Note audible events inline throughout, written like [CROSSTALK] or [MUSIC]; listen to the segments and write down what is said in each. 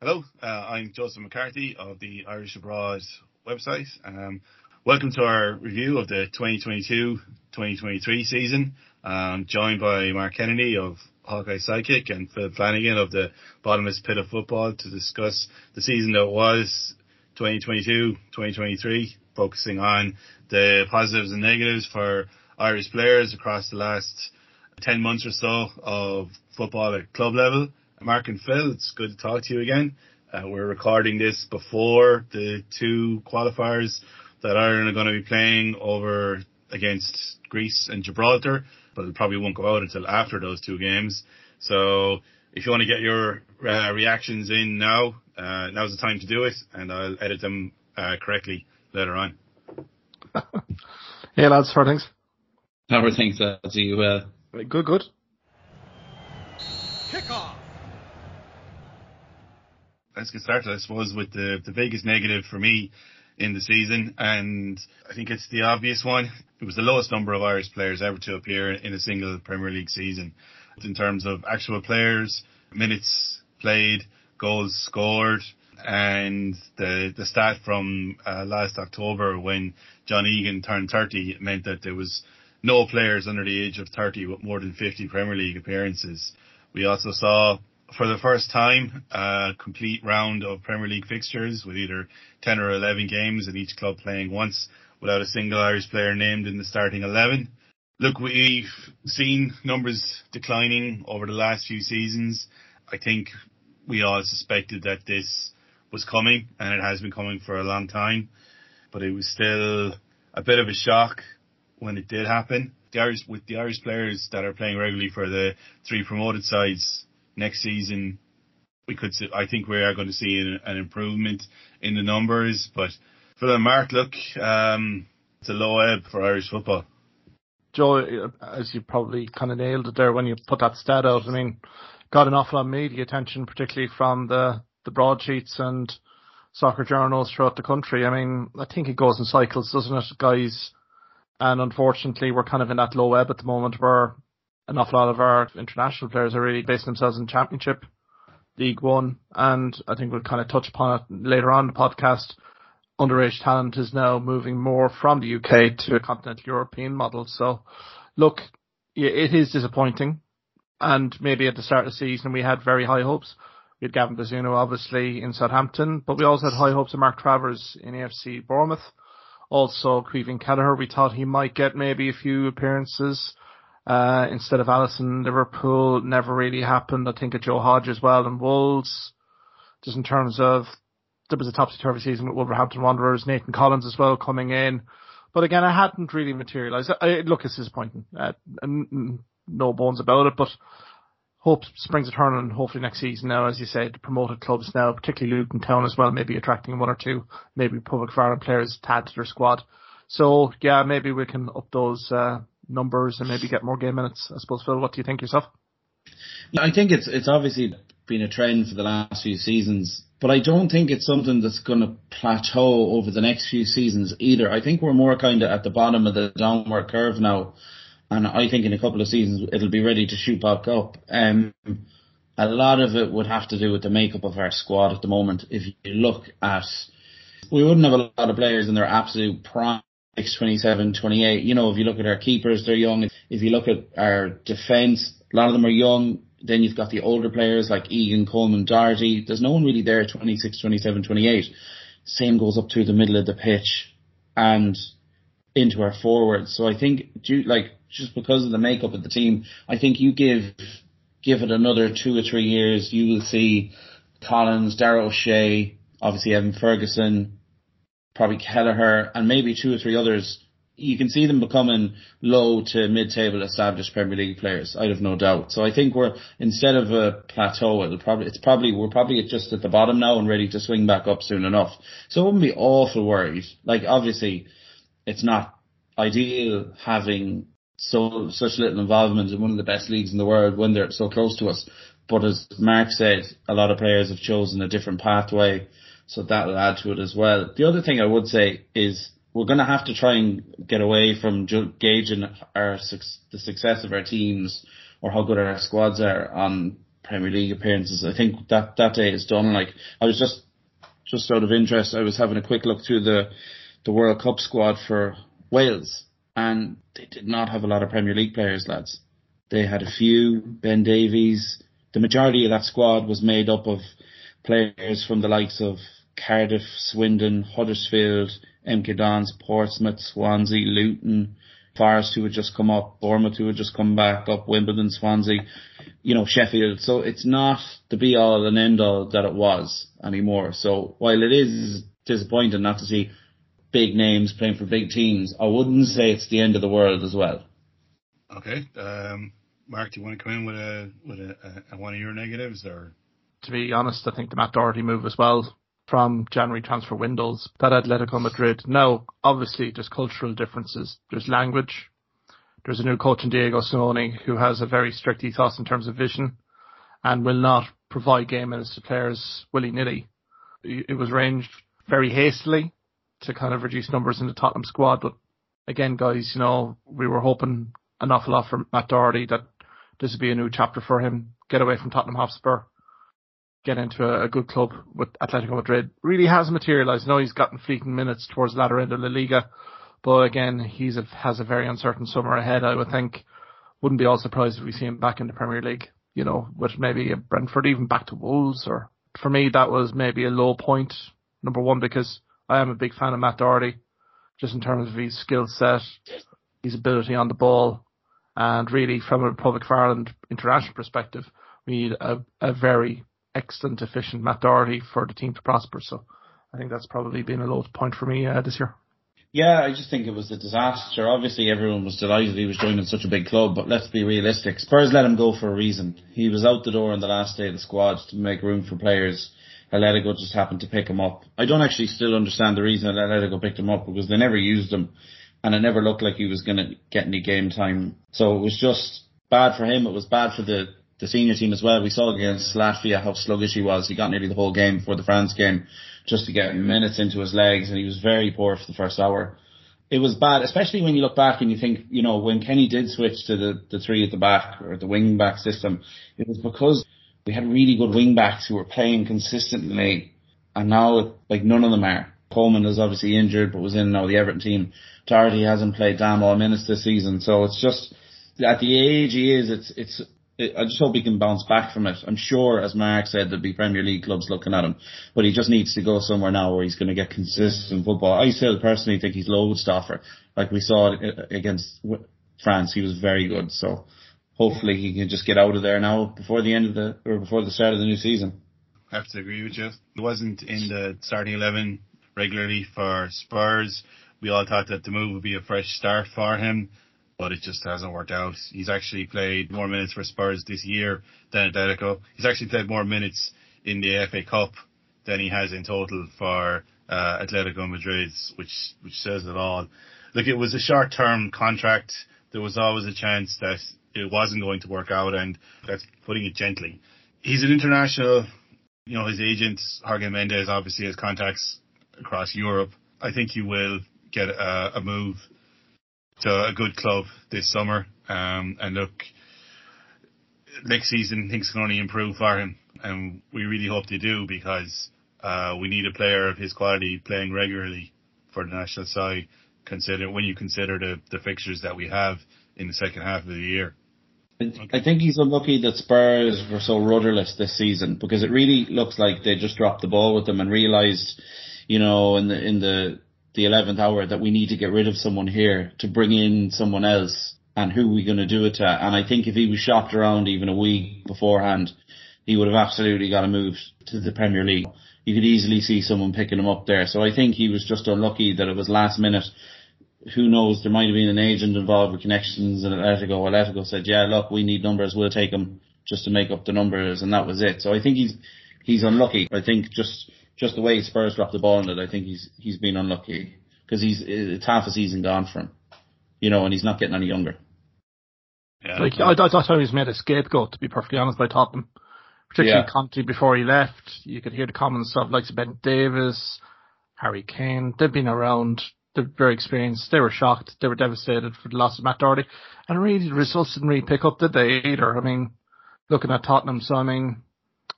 Hello, uh, I'm Joseph McCarthy of the Irish Abroad website. Um, welcome to our review of the 2022-2023 season. I'm joined by Mark Kennedy of Hawkeye Sidekick and Phil Flanagan of the Bottomless Pit of Football to discuss the season that was 2022-2023, focusing on the positives and negatives for Irish players across the last 10 months or so of football at club level. Mark and Phil, it's good to talk to you again. Uh, we're recording this before the two qualifiers that Ireland are going to be playing over against Greece and Gibraltar, but it probably won't go out until after those two games. So if you want to get your uh, reactions in now, uh, now's the time to do it, and I'll edit them uh, correctly later on. [LAUGHS] hey lads, how are things? How are things, lads? Are you uh, Good, good. Let's get started, I suppose, with the, the biggest negative for me in the season, and I think it's the obvious one. It was the lowest number of Irish players ever to appear in a single Premier League season. In terms of actual players, minutes played, goals scored, and the the stat from uh, last October when John Egan turned 30 meant that there was no players under the age of 30 with more than 50 Premier League appearances. We also saw for the first time a complete round of Premier League fixtures with either 10 or 11 games and each club playing once without a single Irish player named in the starting 11. Look, we've seen numbers declining over the last few seasons. I think we all suspected that this was coming and it has been coming for a long time, but it was still a bit of a shock when it did happen. The Irish, with the Irish players that are playing regularly for the three promoted sides next season, we could, see, I think we are going to see an, an improvement in the numbers. But for the Mark, look, um, it's a low ebb for Irish football. Joe, as you probably kind of nailed it there when you put that stat out. I mean, got an awful lot of media attention, particularly from the the broadsheets and soccer journals throughout the country. I mean, I think it goes in cycles, doesn't it, guys? And unfortunately, we're kind of in that low ebb at the moment where an awful lot of our international players are really basing themselves in Championship, League One, and I think we'll kind of touch upon it later on the podcast. Underage talent is now moving more from the UK to a continental European model. So, look, it is disappointing. And maybe at the start of the season, we had very high hopes. We had Gavin Bazunu, obviously, in Southampton, but we also had high hopes of Mark Travers in AFC Bournemouth. Also, Caoimhín Kelleher, we thought he might get maybe a few appearances uh, instead of Alisson. Liverpool never really happened. I think of Joe Hodge as well and Wolves. Just in terms of there was a topsy-turvy season with Wolverhampton Wanderers, Nathan Collins as well coming in. But again, I hadn't really materialised. Look, it's disappointing. Uh, no bones about it, but hope springs eternal and hopefully next season now, as you said, promoted clubs now, particularly Luton Town as well, maybe attracting one or two, maybe Public Ireland players to add to their squad. So yeah, maybe we can up those uh, numbers and maybe get more game minutes. I suppose, Phil, what do you think yourself? Yeah, I think it's it's obviously been a trend for the last few seasons, but I don't think it's something that's going to plateau over the next few seasons either. I think we're more kind of at the bottom of the downward curve now and I think in a couple of seasons it'll be ready to shoot back up. Um, a lot of it would have to do with the makeup of our squad at the moment. If you look at, we wouldn't have a lot of players in their absolute prime. 27, 28. You know, if you look at our keepers, they're young. If you look at our defence, a lot of them are young. Then you've got the older players like Egan, Coleman, Doherty. There's no one really there 26, 27, 28. Same goes up to the middle of the pitch and into our forwards. So I think, like, just because of the makeup of the team. I think you give give it another two or three years, you will see Collins, Dara O'Shea, obviously Evan Ferguson, probably Kelleher, and maybe two or three others. You can see them becoming low to mid-table established Premier League players. I have no doubt. So I think we're instead of a plateau, it'll probably it's probably we're probably just at the bottom now and ready to swing back up soon enough. So I wouldn't be awful worried. Like obviously, it's not ideal having so such little involvement in one of the best leagues in the world when they're so close to us. But as Mark said, a lot of players have chosen a different pathway, so that will add to it as well. The other thing I would say is we're going to have to try and get away from gauging our the success of our teams or how good our squads are on Premier League appearances. I think that that day is done. Like I was just just out of interest, I was having a quick look through the the World Cup squad for Wales, and they did not have a lot of Premier League players, lads. They had a few Ben Davies. The majority of that squad was made up of players from the likes of Cardiff, Swindon, Huddersfield, MK Dons, Portsmouth, Swansea, Luton, Forest who had just come up, Bournemouth who had just come back up, Wimbledon, Swansea, you know, Sheffield. So it's not the be all and end all that it was anymore. So while it is disappointing not to see big names playing for big teams, I wouldn't say it's the end of the world as well. Okay. Um, Mark, do you want to come in with a with a, a, one of your negatives or? To be honest, I think the Matt Doherty move as well from January transfer windows that Atletico Madrid. Now, obviously, there's cultural differences. There's language. There's a new coach in Diego Simeone who has a very strict ethos in terms of vision and will not provide game minutes to players willy nilly. It was arranged very hastily to kind of reduce numbers in the Tottenham squad, but again, guys, you know, we were hoping an awful lot from Matt Doherty that this would be a new chapter for him. Get away from Tottenham Hotspur get into a, a, good club with Atletico Madrid. Really has materialised. Know he's gotten fleeting minutes towards the latter end of La Liga, but again, he's a, has a very uncertain summer ahead. I would think. Wouldn't be all surprised if we see him back in the Premier League. You know, with maybe Brentford, even back to Wolves. Or for me, that was maybe a low point. Number one, because I am a big fan of Matt Doherty, just in terms of his skill set, his ability on the ball, and really from a Republic of Ireland international perspective, we need a, a very excellent, efficient Matt Doherty for the team to prosper. So I think that's probably been a low point for me uh, this year. Yeah, I just think it was a disaster. Obviously, everyone was delighted he was joining such a big club, but let's be realistic. Spurs let him go for a reason. He was out the door on the last day of the squad to make room for players. Atletico just happened to pick him up. I don't actually still understand the reason Atletico picked him up because they never used him, and it never looked like he was going to get any game time. So it was just bad for him. It was bad for the the senior team as well. We saw against Latvia how sluggish he was. He got nearly the whole game before the France game just to get minutes into his legs and he was very poor for the first hour. It was bad, especially when you look back and you think, you know, when Kenny did switch to the, the three at the back or the wing back system, it was because we had really good wing backs who were playing consistently and now like none of them are. Coleman is obviously injured but was in now the Everton team. Doherty hasn't played damn all minutes this season, so it's just at the age he is, it's it's I just hope he can bounce back from it. I'm sure, as Mark said, there'll be Premier League clubs looking at him, but he just needs to go somewhere now where he's going to get consistent football. I still personally think he's Lodestoffer. Like we saw uh, against France, he was very good. So hopefully he can just get out of there now before the end of the or before the start of the new season. I have to agree with you. He wasn't in the starting eleven regularly for Spurs. We all thought that the move would be a fresh start for him but it just hasn't worked out. He's actually played more minutes for Spurs this year than Atletico. He's actually played more minutes in the FA Cup than he has in total for uh, Atletico Madrid, which which says it all. Look, it was a short term contract. There was always a chance that it wasn't going to work out, and that's putting it gently. He's an international. You know, his agent Jorge Mendes obviously has contacts across Europe. I think he will get a, a move to a good club this summer. Um, and look, next season things can only improve for him, and we really hope they do because uh, we need a player of his quality playing regularly for the national side. Consider when you consider the, the fixtures that we have in the second half of the year. I think he's unlucky that Spurs were so rudderless this season because it really looks like they just dropped the ball with them and realised, you know, in the in the the 11th hour that we need to get rid of someone here to bring in someone else and who are we going to do it to. And I think if he was shopped around even a week beforehand, he would have absolutely got a move to the Premier League. You could easily see someone picking him up there. So I think he was just unlucky that it was last minute. Who knows? There might have been an agent involved with connections and Atletico. Atletico said, yeah, look, we need numbers. We'll take him just to make up the numbers. And that was it. So I think he's, he's unlucky. I think just just the way Spurs dropped the ball in it, I think he's he's been unlucky because he's it's half a season gone from, you know, and he's not getting any younger. Yeah, like I, I thought he was made a scapegoat, to be perfectly honest, by Tottenham, particularly yeah. Conte before he left. You could hear the comments of like Ben Davies, Harry Kane. They've been around. They're very experienced. They were shocked. They were devastated for the loss of Matt Doherty, and really the results didn't really pick up, did they? Either. I mean, looking at Tottenham. So I mean,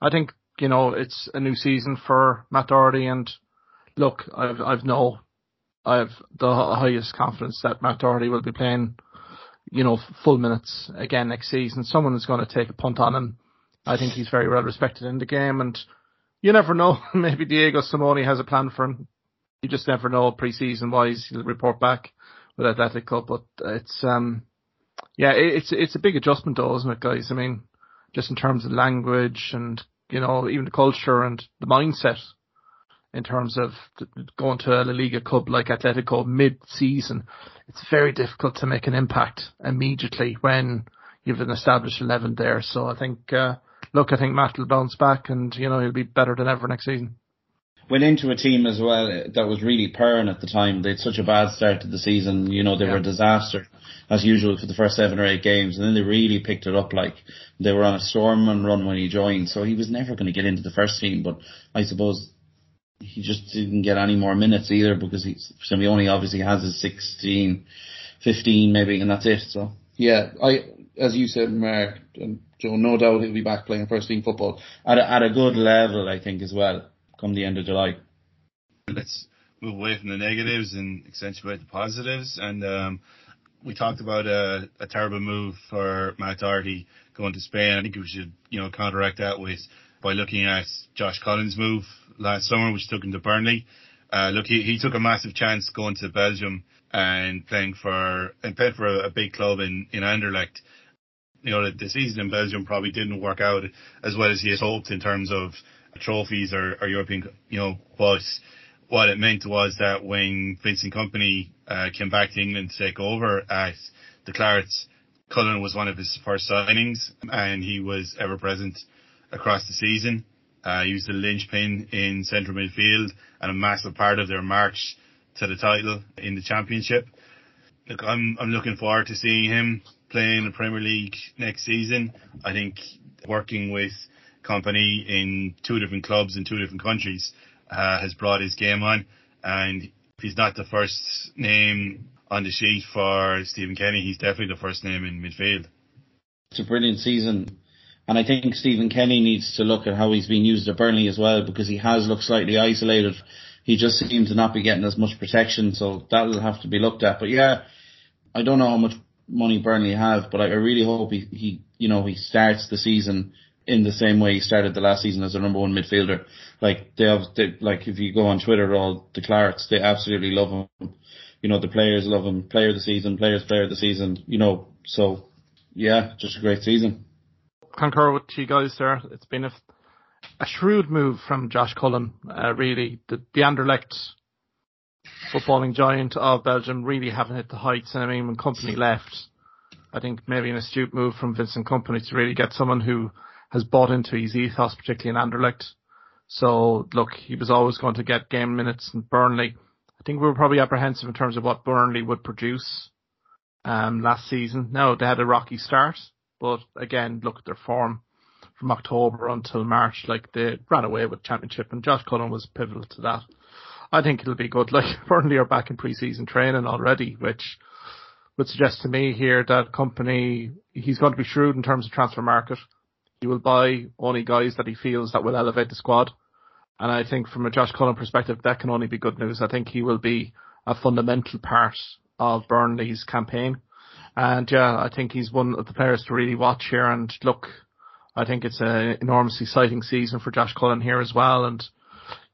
I think you know it's a new season for Matt Doherty, and look, I've I've no, I've the highest confidence that Matt Doherty will be playing, you know, full minutes again next season. Someone is going to take a punt on him. I think he's very well respected in the game, and you never know. [LAUGHS] Maybe Diego Simeone has a plan for him. You just never know pre-season wise. He'll report back with Atletico, but it's um, yeah, it's it's a big adjustment though, isn't it, guys? I mean, just in terms of language and you know even the culture and the mindset in terms of going to a La Liga club like Atletico mid-season. It's very difficult to make an impact immediately when you've an established eleven there. So I think. Uh, look, I think Matt will bounce back and, you know, he'll be better than ever next season. Went into a team as well that was really purring at the time. They had such a bad start to the season. You know, they yeah. were a disaster as usual for the first seven or eight games. And then they really picked it up like they were on a storm and run when he joined. So he was never going to get into the first team. But I suppose he just didn't get any more minutes either because he's, Simeone obviously has his 16, 15 maybe, and that's it. So yeah, I, as you said, Mark, and Joe, no doubt he'll be back playing first team football at a, at a good level, I think, as well, come the end of July. Let's move away from the negatives and accentuate the positives. And um, we talked about a, a terrible move for Matt Doherty going to Spain. I think we should, you know, counteract that with by looking at Josh Cullen's move last summer, which took him to Burnley. Uh, look, he, he took a massive chance going to Belgium and playing for and playing for a, a big club in in Anderlecht you know, the season in Belgium probably didn't work out as well as he had hoped in terms of trophies or, or European, you know, but what it meant was that when Vincent Kompany uh, came back to England to take over at the Clarets, Cullen was one of his first signings and he was ever present across the season. Uh, he was the linchpin in central midfield and a massive part of their march to the title in the championship. Look, I'm, I'm looking forward to seeing him playing the Premier League next season. I think working with Kompany in two different clubs in two different countries uh, has brought his game on. And he's not the first name on the sheet for Stephen Kenny, he's definitely the first name in midfield. It's a brilliant season. And I think Stephen Kenny needs to look at how he's been used at Burnley as well because he has looked slightly isolated. He just seems to not be getting as much protection, so that'll have to be looked at. But yeah, I don't know how much money Burnley have, but I, I really hope he, he, you know, he starts the season in the same way he started the last season as a number one midfielder. Like they have, they, like if you go on Twitter, all the Clarets, they absolutely love him. You know, the players love him. Player of the season, players, player of the season. You know, so yeah, just a great season. Concur with you guys there. It's been a, a shrewd move from Josh Cullen. Uh, really, the, the Anderlecht footballing giant of Belgium really haven't hit the heights. And I mean, when Kompany left, I think maybe an astute move from Vincent Kompany to really get someone who has bought into his ethos, particularly in Anderlecht. So look, he was always going to get game minutes in Burnley. I think we were probably apprehensive in terms of what Burnley would produce um, last season. No, they had a rocky start, but again, look at their form from October until March. Like they ran away with championship, and Josh Cullen was pivotal to that. I think it'll be good. [LAUGHS] Like Burnley are back in pre-season training already, which would suggest to me here that Kompany he's going to be shrewd in terms of transfer market. He will buy only guys that he feels that will elevate the squad. And I think from a Josh Cullen perspective, that can only be good news. I think he will be a fundamental part of Burnley's campaign. And yeah, I think he's one of the players to really watch here. And look, I think it's an enormously exciting season for Josh Cullen here as well. And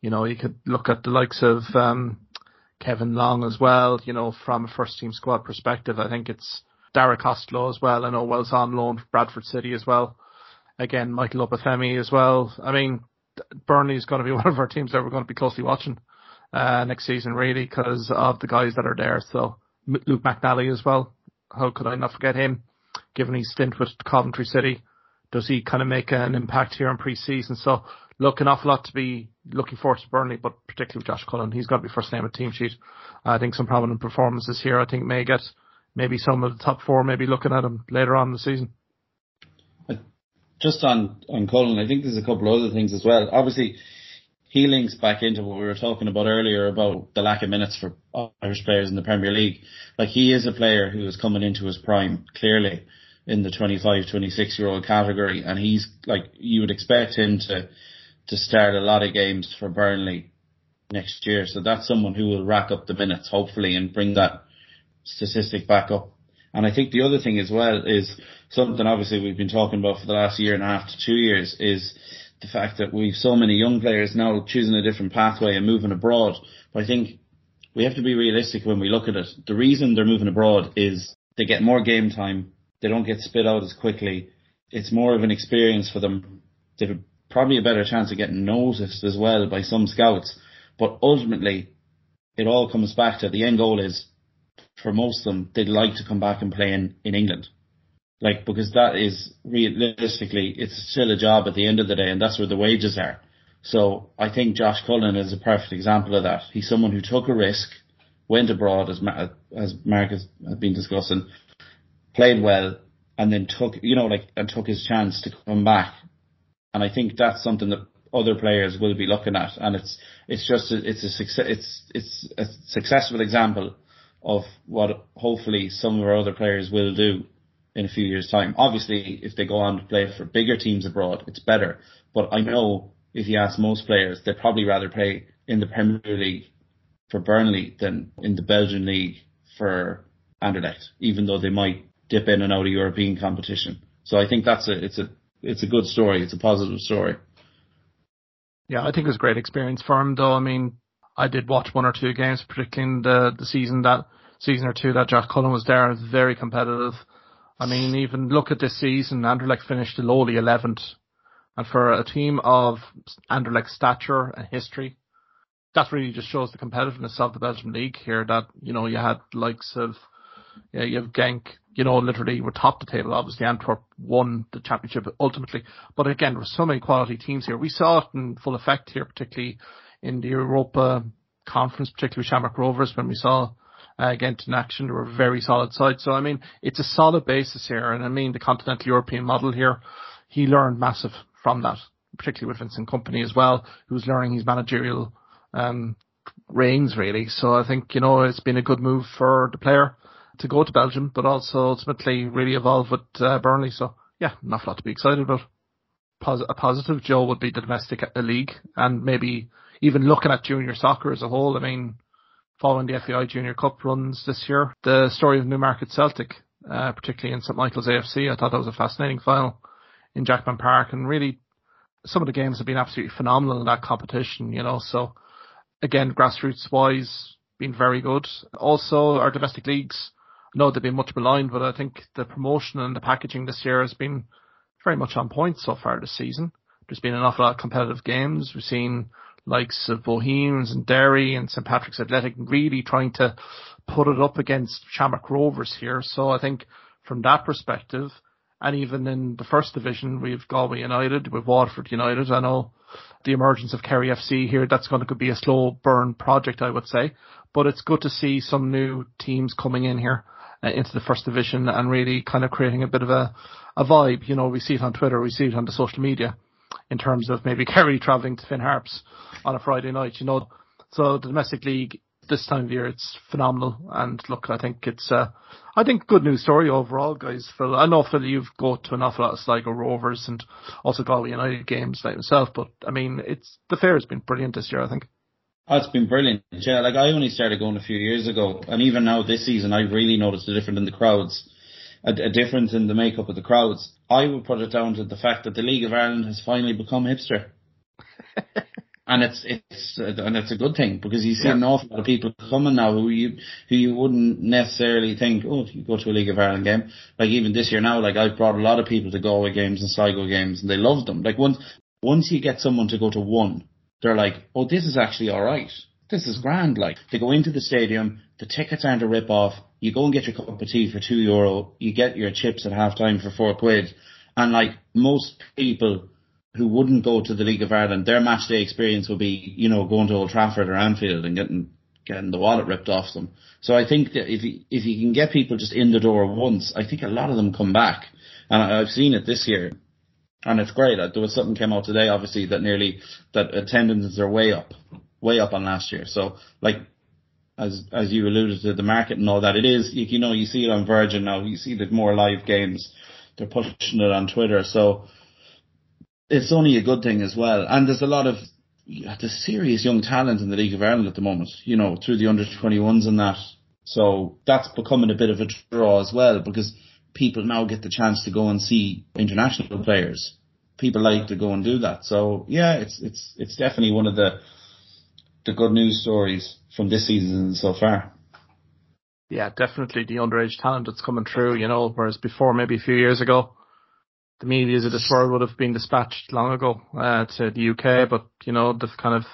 you know, you could look at the likes of um, Kevin Long as well. You know, from a first team squad perspective, I think it's Dara Costelloe as well. I know Wells on loan for Bradford City as well. Again, Michael Obafemi as well. I mean, Burnley is going to be [LAUGHS] one of our teams that we're going to be closely watching uh, next season, really, because of the guys that are there. So Luke McNally as well. How could I not forget him? Given his stint with Coventry City, does he kind of make an impact here in pre-season? So look, an awful lot to be looking forward to Burnley, but particularly with Josh Cullen. He's got to be first name on team sheet. I think some prominent performances here. I think may get maybe some of the top four, maybe looking at him later on in the season. Just on, on Cullen, I think there's a couple of other things as well. Obviously, he links back into what we were talking about earlier about the lack of minutes for Irish players in the Premier League. Like he is a player who is coming into his prime, clearly. in the 25, 26 year old category, and he's like you would expect him to to start a lot of games for Burnley next year. So that's someone who will rack up the minutes hopefully and bring that statistic back up. And I think the other thing as well is something obviously we've been talking about for the last year and a half to two years is the fact that we've so many young players now choosing a different pathway and moving abroad. But I think we have to be realistic when we look at it. The reason they're moving abroad is they get more game time. They don't get spit out as quickly. It's more of an experience for them. They've probably a better chance of getting noticed as well by some scouts. But ultimately, it all comes back to the end goal is for most of them, they'd like to come back and play in, in England. Like, because that is realistically, it's still a job at the end of the day and that's where the wages are. So I think Josh Cullen is a perfect example of that. He's someone who took a risk, went abroad as, as Mark has been discussing, played well, and then took, you know, like, and took his chance to come back. And I think that's something that other players will be looking at. And it's, it's just, a, it's a success, it's, it's a successful example of what hopefully some of our other players will do in a few years time. Obviously, if they go on to play for bigger teams abroad, it's better. But I know if you ask most players, they'd probably rather play in the Premier League for Burnley than in the Belgian league for Anderlecht, even though they might dip in and out of European competition. So I think that's a, it's a, it's a good story. It's a positive story. Yeah, I think it was a great experience for him though. I mean, I did watch one or two games, particularly in the, the season that, season or two that Jack Cullen was there. It was very competitive. I mean, even look at this season, Anderlecht finished the lowly 11th. And for a team of Anderlecht stature and history, that really just shows the competitiveness of the Belgian league here that, you know, you had likes of, yeah, you have Genk, you know, literally were top the table. Obviously Antwerp won the championship ultimately. But again, there were so many quality teams here. We saw it in full effect here, particularly in the Europa conference, particularly Shamrock Rovers when we saw uh, against in action. They were a very solid side. So I mean, it's a solid basis here. And I mean, the continental European model here, he learned massive from that, particularly with Vincent Kompany as well, who's learning his managerial um, reins really. So I think you know it's been a good move for the player to go to Belgium, but also ultimately really evolve with uh, Burnley. So yeah, a lot to be excited about. Pos- a positive Joe would be the domestic league and maybe even looking at junior soccer as a whole. I mean, following the FAI Junior Cup runs this year. The story of Newmarket Celtic, uh, particularly in St Michael's AFC, I thought that was a fascinating final in Jackman Park, and really some of the games have been absolutely phenomenal in that competition. You know, so again, grassroots wise, been very good. Also, our domestic leagues, I know they've been much maligned, but I think the promotion and the packaging this year has been very much on point so far this season. There's been an awful lot of competitive games. We've seen likes of Bohemians and Derry and St Patrick's Athletic really trying to put it up against Shamrock Rovers here. So I think from that perspective, and even in the first division, we've Galway United, we've Waterford United. I know the emergence of Kerry FC here, that's going to be a slow burn project, I would say. But it's good to see some new teams coming in here uh, into the first division and really kind of creating a bit of a, a vibe. You know, we see it on Twitter, we see it on the social media in terms of maybe [LAUGHS] Kerry travelling to Finn Harps on a Friday night, you know. So the domestic league this time of year, it's phenomenal. And look, I think it's, uh, I think good news story overall, guys. Phil, I know Phil, you've got to an awful lot of Sligo Rovers and also Galway United games like yourself, but I mean, it's, the fair has been brilliant this year, I think. Oh, it's been brilliant. Yeah, like I only started going a few years ago, and even now this season, I've really noticed a difference in the crowds, a, a difference in the makeup of the crowds. I would put it down to the fact that the League of Ireland has finally become hipster. [LAUGHS] and it's it's uh, and it's a good thing because you see yeah. an awful lot of people coming now who you who you wouldn't necessarily think oh if you go to a League of Ireland game like even this year now like I've brought a lot of people to Galway games and Sligo games and they love them like once once you get someone to go to one they're like oh this is actually all right this is grand like they go into the stadium the tickets aren't a rip off you go and get your cup of tea for two euro you get your chips at half time for four quid and like most people who wouldn't go to the League of Ireland, their match day experience would be, you know, going to Old Trafford or Anfield and getting getting the wallet ripped off them. So I think that if you, if you can get people just in the door once, I think a lot of them come back. And I've seen it this year. And it's great. There was something came out today, obviously, that nearly, that attendances are way up, way up on last year. So like, as, as you alluded to the market and all that, it is, you, know, you see it on Virgin now, you see the more live games they're pushing it on Twitter. So it's only a good thing as well. And there's a lot of there's serious young talent in the League of Ireland at the moment. You know, through the under 21s and that. So that's becoming a bit of a draw as well because people now get the chance to go and see international players. People like to go and do that. So yeah, it's it's it's definitely one of the the good news stories from this season so far. Yeah, definitely the underage talent that's coming through, you know, whereas before maybe a few years ago, the media of this world would have been dispatched long ago uh, to the UK, but you know, they've kind of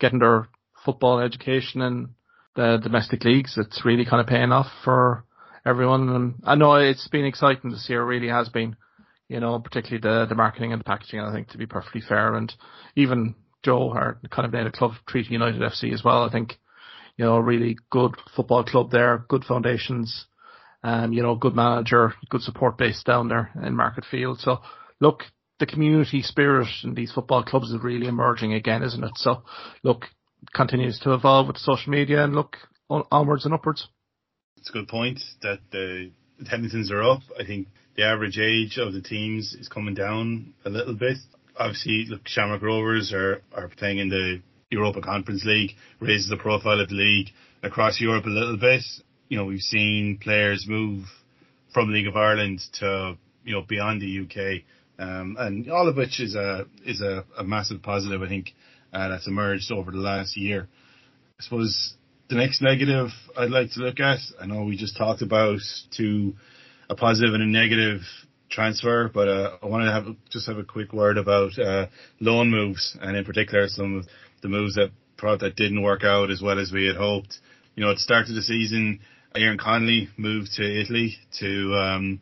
getting their football education in the domestic leagues. It's really kind of paying off for everyone. And I know it's been exciting this year, really has been, you know, particularly the, the marketing and the packaging, I think, to be perfectly fair. And even Joe, our kind of native club, Treaty United FC as well, I think, you know, really good football club there, good foundations, um, you know, good manager, good support base down there in Market Field. So look, the community spirit in these football clubs is really emerging again, isn't it? So look, continues to evolve with social media and look onwards and upwards. It's a good point that the attendances are up. I think the average age of the teams is coming down a little bit. Obviously, look, Shamrock Rovers are, are playing in the Europa Conference League, raises the profile of the league across Europe a little bit. You know, we've seen players move from League of Ireland to, you know, beyond the UK. Um, and all of which is a, is a, a massive positive, I think, uh, that's emerged over the last year. I suppose the next negative I'd like to look at, I know we just talked about to a positive and a negative transfer, but uh, I want to have just have a quick word about uh, loan moves, and in particular some of the moves that that didn't work out as well as we had hoped. You know, at the start of the season, Aaron Connolly moved to Italy to um,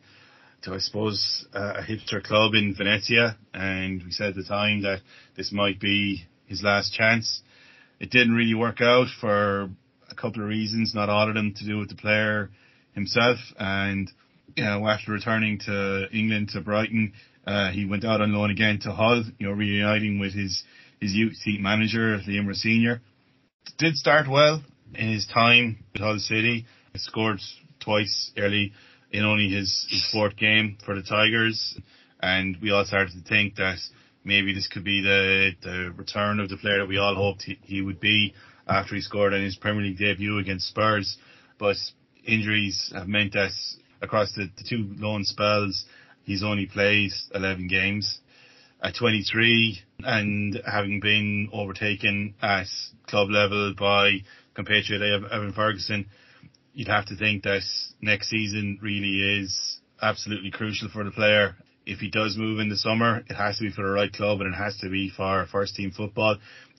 to I suppose uh, a hipster club in Venezia, and we said at the time that this might be his last chance. It didn't really work out for a couple of reasons, not all of them to do with the player himself. And you know, after returning to England to Brighton, uh, he went out on loan again to Hull. You know, reuniting with his his youth team manager Liam Rosenior. Did start well in his time with Hull City. He scored twice early in only his, his fourth game for the Tigers, and we all started to think that maybe this could be the the return of the player that we all hoped he, he would be after he scored in his Premier League debut against Spurs. But injuries have meant that across the, the two loan spells, he's only played 11 games. At 23 and having been overtaken at club level by compatriot Evan Ferguson, you'd have to think that next season really is absolutely crucial for the player if he does move in the summer, it has to be for the right club and it has to be for first team football.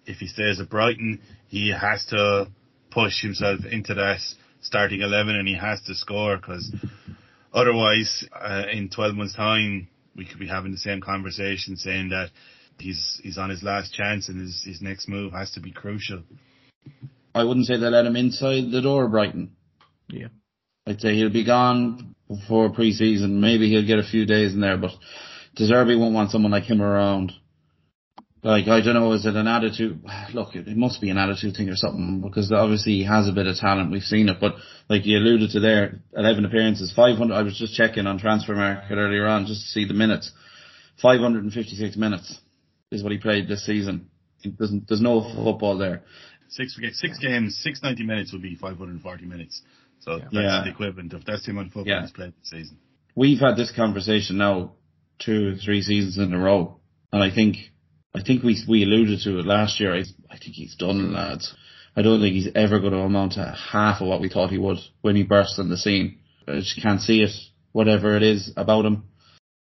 If he stays at Brighton, he has to push himself into that starting 11 and he has to score because otherwise, uh, in 12 months time, we could be having the same conversation saying that he's, he's on his last chance and his, his next move has to be crucial. I wouldn't say they let him inside the door, Brighton. Yeah. I'd say he'll be gone before pre-season. Maybe he'll get a few days in there, but De Zerbi won't want someone like him around. Like, I don't know, is it an attitude? Look, it, it must be an attitude thing or something, because obviously he has a bit of talent. We've seen it, but like you alluded to there, 11 appearances, 500, I was just checking on Transfermarkt earlier on just to see the minutes. 556 minutes is what he played this season. There's, there's no football there. Six, six games, six ninety minutes would be 540 minutes. So yeah. that's yeah. the equivalent of that's the amount of football yeah. he's played this season. We've had this conversation now two, three seasons in a row, and I think I think we we alluded to it last year. I, I think he's done, lads. I don't think he's ever going to amount to half of what we thought he would when he burst on the scene. I just can't see it, whatever it is about him.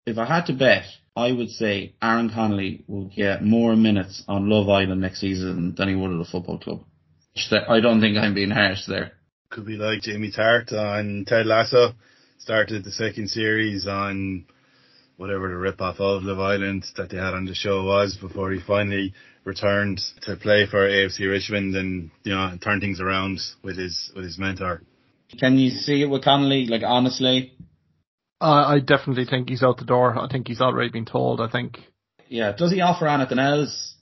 If I had to bet, I would say Aaron Connolly will get more minutes on Love Island next season than he would at a football club. I don't think I'm being harsh there could be like Jamie Tartt on Ted Lasso. Started the second series on whatever the rip-off of Love Island that they had on the show was before he finally returned to play for AFC Richmond and you know turn things around with his with his mentor. Can you see it with Connolly? Like honestly, uh, I definitely think he's out the door. I think he's already been told. I think. Yeah. Does he offer anything else?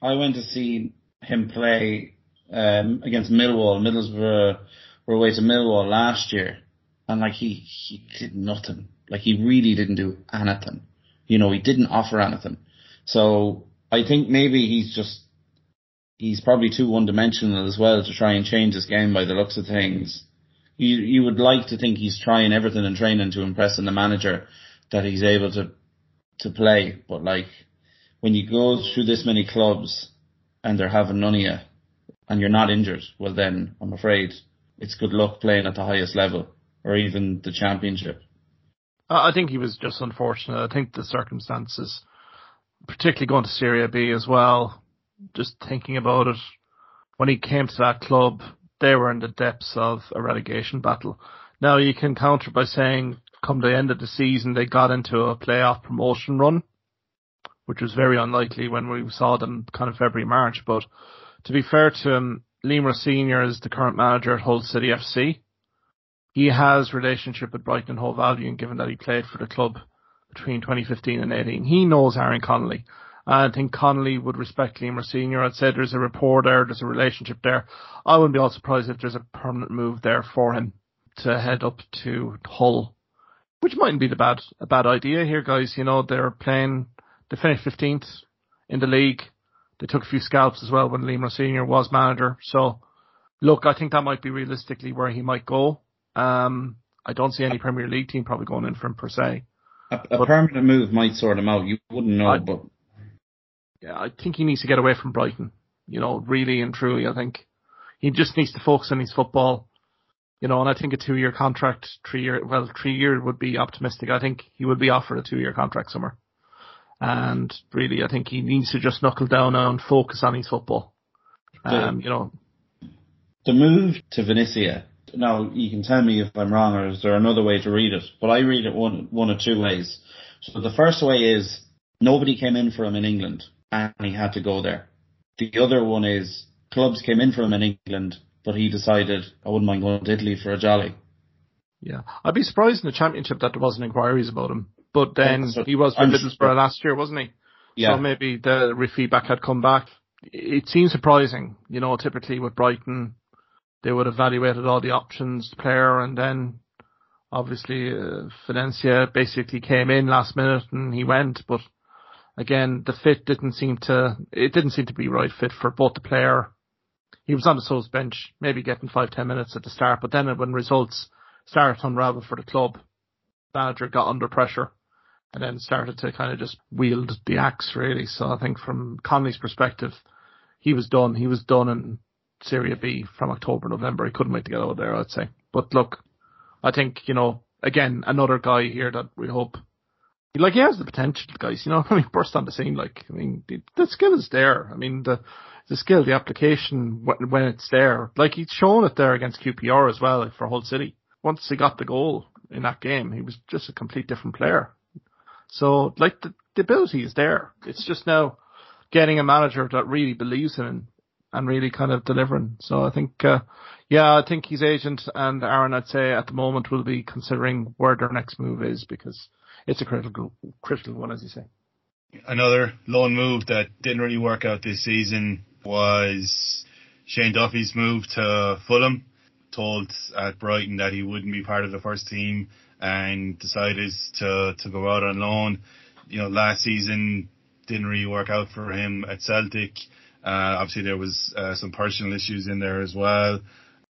I went to see him play um, against Millwall. Middlesbrough were away to Millwall last year, and like he he did nothing. Like he really didn't do anything. You know, he didn't offer anything. So I think maybe he's just he's probably too one dimensional as well to try and change his game by the looks of things. You you would like to think he's trying everything in training to impress in the manager that he's able to to play, but like when you go through this many clubs and they're having none of you and you're not injured, well then I'm afraid it's good luck playing at the highest level or even the championship. I think he was just unfortunate. I think the circumstances, particularly going to Serie B as well, just thinking about it, when he came to that club, they were in the depths of a relegation battle. Now you can counter by saying, come the end of the season, they got into a playoff promotion run, which was very unlikely when we saw them kind of February, March. But to be fair to him, Liam Rosenior is the current manager at Hull City FC. He has relationship with Brighton and Hove Albion, given that he played for the club between 2015 and 18. He knows Aaron Connolly. I think Connolly would respect Liam Rosenior. I'd say there's a rapport there, there's a relationship there. I wouldn't be all surprised if there's a permanent move there for him to head up to Hull, which mightn't be the bad a bad idea here, guys. You know they're playing. They finished 15th in the league. They took a few scalps as well when Liam Rosenior was manager. So, look, I think that might be realistically where he might go. Um, I don't see any Premier League team probably going in for him per se. A, a but, permanent move might sort him out. You wouldn't know, I, but yeah, I think he needs to get away from Brighton. You know, really and truly, I think he just needs to focus on his football. You know, and I think a two-year contract, three year, well, three year would be optimistic. I think he would be offered a two-year contract somewhere. And really, I think he needs to just knuckle down and focus on his football. Um, you know, the move to Venezia. Now you can tell me if I'm wrong, or is there another way to read it? But I read it one one of two ways. So the first way is nobody came in for him in England and he had to go there. The other one is clubs came in for him in England, but he decided I wouldn't mind going to Italy for a jolly. Yeah, I'd be surprised in the championship that there wasn't inquiries about him. But then he was for Middlesbrough last year, wasn't he? Yeah. So maybe the feedback had come back. It seems surprising, you know. Typically with Brighton, they would have evaluated all the options, the player, and then obviously uh, basically came in last minute and he went. But again, the fit didn't seem to, it didn't seem to be right fit for both the player. He was on the Souls bench, maybe getting five, ten minutes at the start, but then when results started to unravel for the club, manager got under pressure and then started to kind of just wield the axe really. So I think from Connolly's perspective, he was done. He was done in Serie B from October, November. He couldn't wait to get out there, I'd say. But look, I think, you know, again, another guy here that we hope like he has the potential, guys. You know, [LAUGHS] I mean, burst on the scene. Like, I mean, the, the skill is there. I mean, the the skill, the application when, when it's there. Like he's shown it there against QPR as well like, for Hull City. Once he got the goal in that game, he was just a complete different player. So, like the, the ability is there. It's just now getting a manager that really believes in him and really kind of delivering. So I think, uh, yeah, I think his agent and Aaron, I'd say at the moment will be considering where their next move is because it's a critical critical one, as you say. Another loan move that didn't really work out this season was Shane Duffy's move to Fulham. Told at Brighton that he wouldn't be part of the first team and decided to to go out on loan. You know, last season didn't really work out for him at Celtic. Uh, obviously there was uh, some personal issues in there as well.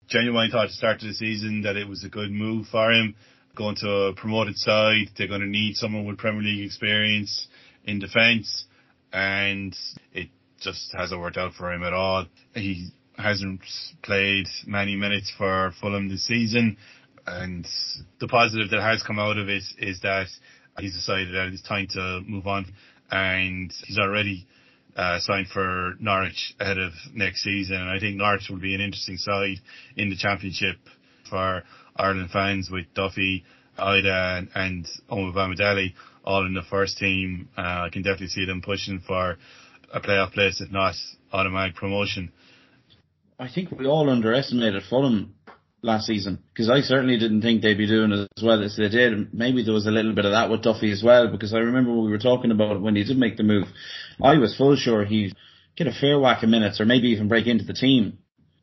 Genuinely thought at the start of the season that it was a good move for him going to a promoted side. They're going to need someone with Premier League experience in defence, and it just hasn't worked out for him at all. He hasn't played many minutes for Fulham this season, and the positive that has come out of it is that he's decided that it's time to move on, and he's already uh, signed for Norwich ahead of next season. And I think Norwich will be an interesting side in the Championship for Ireland fans with Duffy, Idah, and, and Omobamidele all in the first team. Uh, I can definitely see them pushing for a playoff place, if not automatic promotion. I think we all underestimated Fulham last season because I certainly didn't think they'd be doing as well as they did. Maybe there was a little bit of that with Duffy as well because I remember we were talking about it when he did make the move. I was full sure he'd get a fair whack of minutes or maybe even break into the team.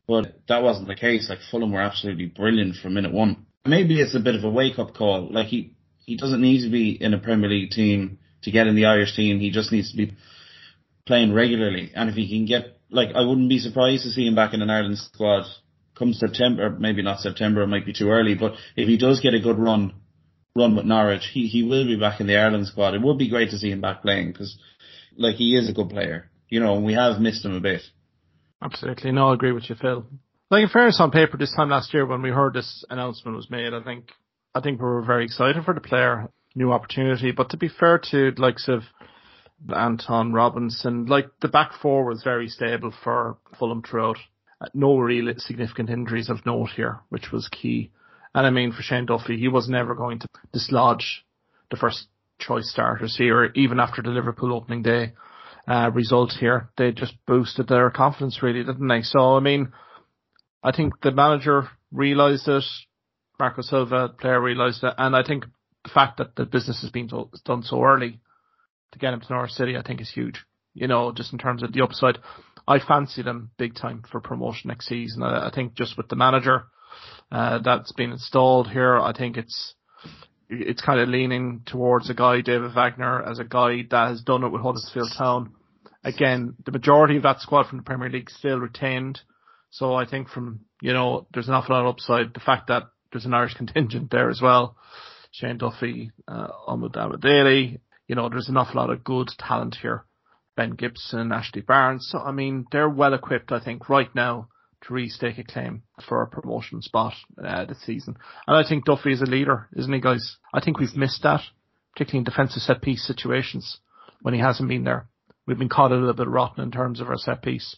But that wasn't the case. Like Fulham were absolutely brilliant from minute one maybe it's a bit of a wake up call. Like he, he doesn't need to be in a Premier League team to get in the Irish team. He just needs to be playing regularly. And if he can get, like, I wouldn't be surprised to see him back in an Ireland squad come September, maybe not September, it might be too early, but if he does get a good run, run with Norwich, he, he will be back in the Ireland squad. It would be great to see him back playing because, like, he is a good player, you know, and we have missed him a bit. Absolutely. No, I agree with you, Phil. Like in fairness on paper this time last year when we heard this announcement was made, I think, I think we were very excited for the player, new opportunity, but to be fair to the likes of Antonee Robinson, like the back four was very stable for Fulham throughout. No real significant injuries of note here, which was key. And I mean, for Shane Duffy, he was never going to dislodge the first choice starters here, even after the Liverpool opening day uh, result here. They just boosted their confidence really, didn't they? So, I mean, I think the manager realised it, Marco Silva, player realised it, and I think the fact that the business has been done so early to get him to Norwich City, I think is huge. You know, just in terms of the upside. I fancy them big time for promotion next season. I, I think just with the manager uh, that's been installed here, I think it's it's kind of leaning towards a guy, David Wagner, as a guy that has done it with Huddersfield Town. Again, the majority of that squad from the Premier League still retained. So I think from, you know, there's an awful lot of upside. The fact that there's an Irish [LAUGHS] contingent there as well. Shane Duffy, uh, Daly, you know, there's an awful lot of good talent here. Ben Gibson, Ashley Barnes. So, I mean, they're well equipped, I think, right now to restake a claim for a promotion spot uh, this season. And I think Duffy is a leader, isn't he, guys? I think we've missed that, particularly in defensive set piece situations when he hasn't been there. We've been caught a little bit rotten in terms of our set piece.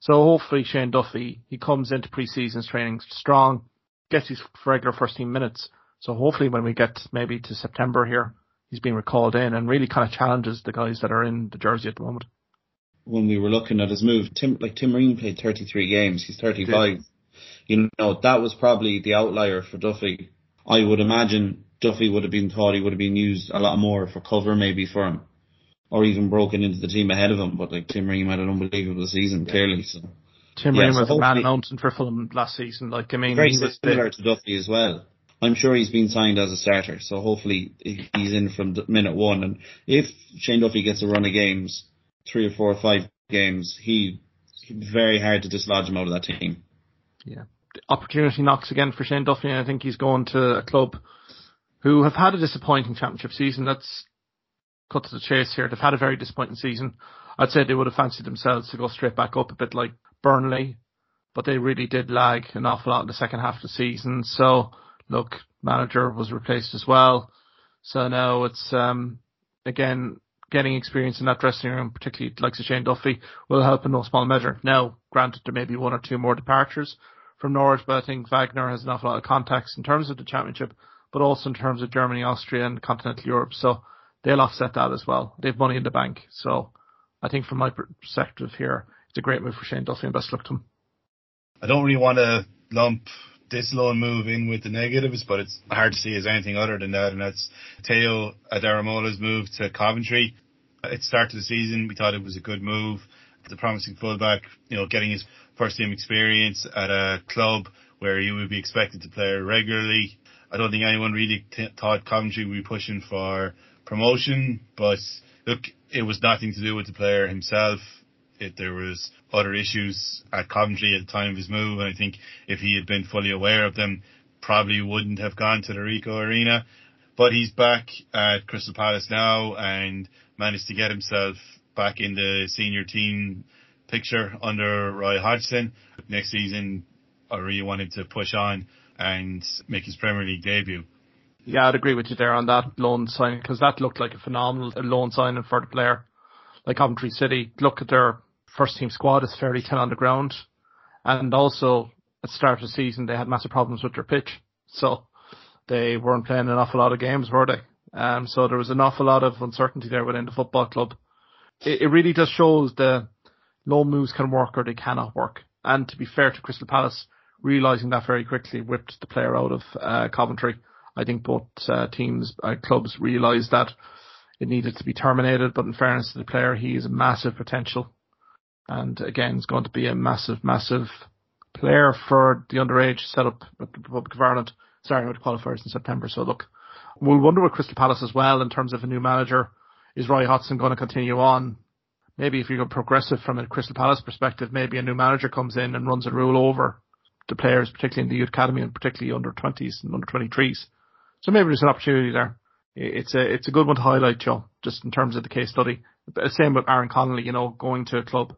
So hopefully Shane Duffy, he comes into pre-season training strong, gets his regular first team minutes. So hopefully when we get maybe to September here, he's being recalled in and really kind of challenges the guys that are in the jersey at the moment. When we were looking at his move, Tim, like Tim Ream played 33 games. He's 35. You know, that was probably the outlier for Duffy. I would imagine Duffy would have been thought he would have been used a lot more for cover maybe for him. Or even broken into the team ahead of him, but like Tim Ream had an unbelievable season, clearly. So Tim yeah, Ream so was a man mountain for Fulham last season. Like I mean, very he was similar the, to Duffy as well. I'm sure he's been signed as a starter, so hopefully he's in from minute one. And if Shane Duffy gets a run of games, three or four or five games, he very hard to dislodge him out of that team. Yeah, the opportunity knocks again for Shane Duffy, and I think he's going to a club who have had a disappointing championship season. Let's cut to the chase here. They've had a very disappointing season. I'd say they would have fancied themselves to go straight back up a bit like Burnley, but they really did lag an awful lot in the second half of the season. So look, manager was replaced as well. So now it's, um, again, getting experience in that dressing room, particularly like Shane Duffy, will help in no small measure. Now, granted, there may be one or two more departures from Norwich, but I think Wagner has an awful lot of contacts in terms of the championship, but also in terms of Germany, Austria, and continental Europe. So they'll offset that as well. They've money in the bank. So I think from my perspective here, it's a great move for Shane Duffy and best luck to him. I don't really want to lump this loan move in with the negatives, but it's hard to see as anything other than that, and that's Tayo Adaramola's move to Coventry. At the start of the season, we thought it was a good move. The promising fullback, you know, getting his first team experience at a club where he would be expected to play regularly. I don't think anyone really t- thought Coventry would be pushing for promotion, but look, it was nothing to do with the player himself it, there was other issues at Coventry at the time of his move, and I think if he had been fully aware of them, probably wouldn't have gone to the Ricoh Arena. But he's back at Crystal Palace now and managed to get himself back in the senior team picture under Roy Hodgson. Next season, I really wanted to push on and make his Premier League debut. Yeah, I'd agree with you there on that loan signing because that looked like a phenomenal loan signing for the player. Like Coventry City, look at their first team squad is fairly thin on the ground. And also at the start of the season they had massive problems with their pitch. So they weren't playing an awful lot of games, were they? Um, so there was an awful lot of uncertainty there within the football club. It, it really just shows the low moves can work or they cannot work. And to be fair to Crystal Palace, realising that very quickly whipped the player out of uh, Coventry. I think both uh, teams, uh, clubs realised that it needed to be terminated, but in fairness to the player, he is a massive potential and again, it's going to be a massive, massive player for the underage setup at the Republic of Ireland, starting with qualifiers in September. So look, We'll wonder with Crystal Palace as well in terms of a new manager. Is Roy Hodgson going to continue on? Maybe if you go progressive from a Crystal Palace perspective, maybe a new manager comes in and runs a rule over the players, particularly in the youth academy and particularly under 20s and under 23s. So maybe there's an opportunity there. It's a it's a good one to highlight, Joe, just in terms of the case study. Same with Aaron Connolly, you know, going to a club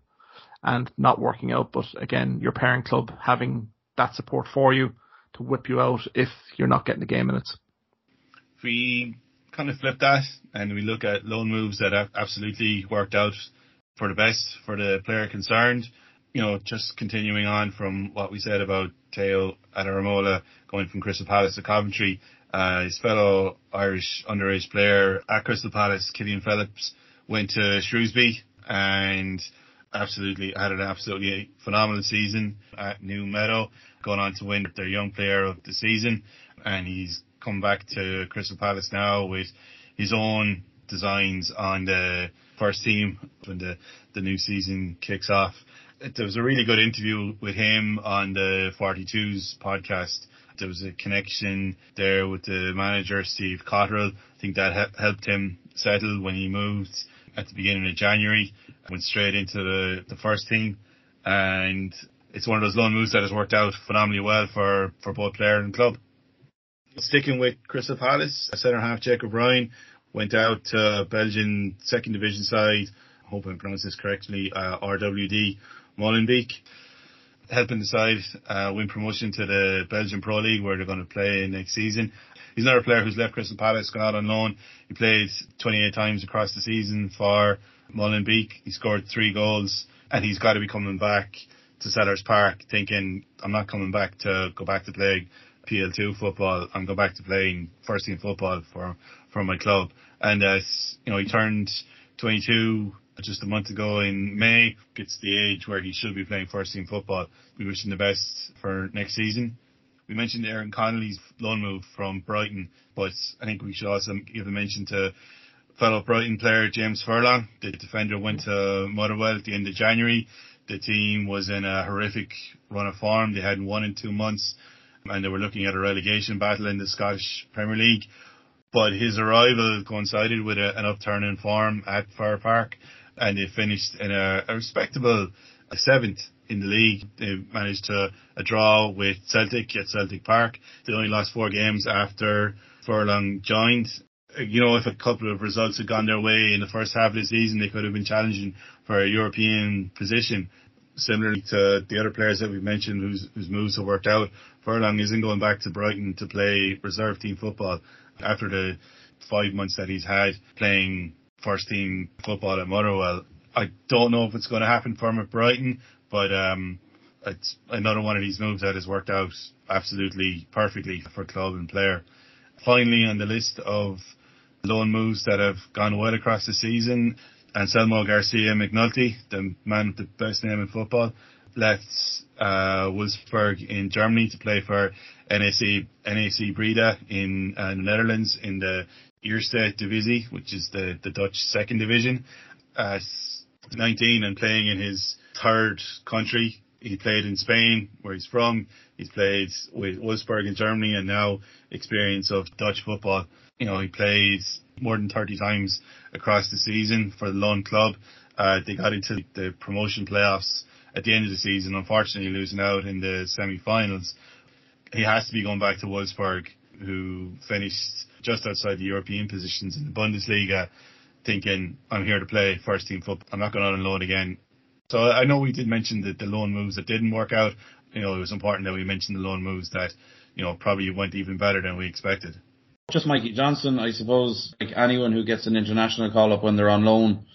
and not working out, but again, your parent club having that support for you to whip you out if you're not getting the game minutes. We kind of flip that and we look at loan moves that have absolutely worked out for the best for the player concerned. You know, just continuing on from what we said about Tayo Adaramola going from Crystal Palace to Coventry, uh, his fellow Irish underage player at Crystal Palace, Killian Phillips, went to Shrewsbury and absolutely had an absolutely phenomenal season at New Meadow, going on to win their young player of the season, and he's come back to Crystal Palace now with his own designs on the first team when the the new season kicks off. There was a really good interview with him on the 42s podcast. There was a connection there with the manager, Steve Cotterill. I think that helped him settle when he moved at the beginning of January, went straight into the, the first team. And it's one of those loan moves that has worked out phenomenally well for, for both player and club. Sticking with Crystal Palace, centre half Jake O'Brien went out to Belgian second division side, I hope I pronounced this correctly, uh, RWD Molenbeek, helping the side uh, win promotion to the Belgian Pro League where they're going to play next season. He's another player who's left Crystal Palace, gone out on loan. He played 28 times across the season for Molenbeek. He scored three goals and he's got to be coming back to Selhurst Park thinking, I'm not coming back to go back to play PL2 football. I'm going back to playing first team football for, for my club. And, uh, you know, he turned 22 just a month ago in May. It's the age where he should be playing first team football. We wish him the best for next season. We mentioned Aaron Connolly's loan move from Brighton, but I think we should also give a mention to fellow Brighton player James Furlong. The defender went to Motherwell at the end of January. The team was in a horrific run of form. They hadn't won in two months and they were looking at a relegation battle in the Scottish Premier League. But his arrival coincided with a, an upturn in form at Fir Park and they finished in a, a respectable seventh in the league. They managed to a draw with Celtic at Celtic Park. They only lost four games after Furlong joined. Uh, you know, if a couple of results had gone their way in the first half of the season, they could have been challenging for a European position. Similarly to the other players that we've mentioned whose, whose moves have worked out, Furlong isn't going back to Brighton to play reserve team football after the five months that he's had playing first team football at Motherwell. I don't know if it's going to happen for him at Brighton, but um, it's another one of these moves that has worked out absolutely perfectly for club and player. Finally, on the list of loan moves that have gone well across the season, Anselmo Garcia McNulty, the man with the best name in football, left uh, Wolfsburg in Germany to play for NAC NAC Breda in uh, the Netherlands in the Eerste Divisie, which is the, the Dutch second division. At 19 and playing in his third country. He played in Spain, where he's from. He's played with Wolfsburg in Germany and now experience of Dutch football. You know, he played more than 30 times across the season for the Loan Club. Uh, they got into the promotion playoffs at the end of the season, unfortunately losing out in the semi-finals. He has to be going back to Wolfsburg, who finished just outside the European positions in the Bundesliga, thinking, I'm here to play first team football. I'm not going on loan again. So I know we did mention that the loan moves that didn't work out. You know, it was important that we mentioned the loan moves that, you know, probably went even better than we expected. Just Mikey Johnston, I suppose, like anyone who gets an international call up when they're on loan,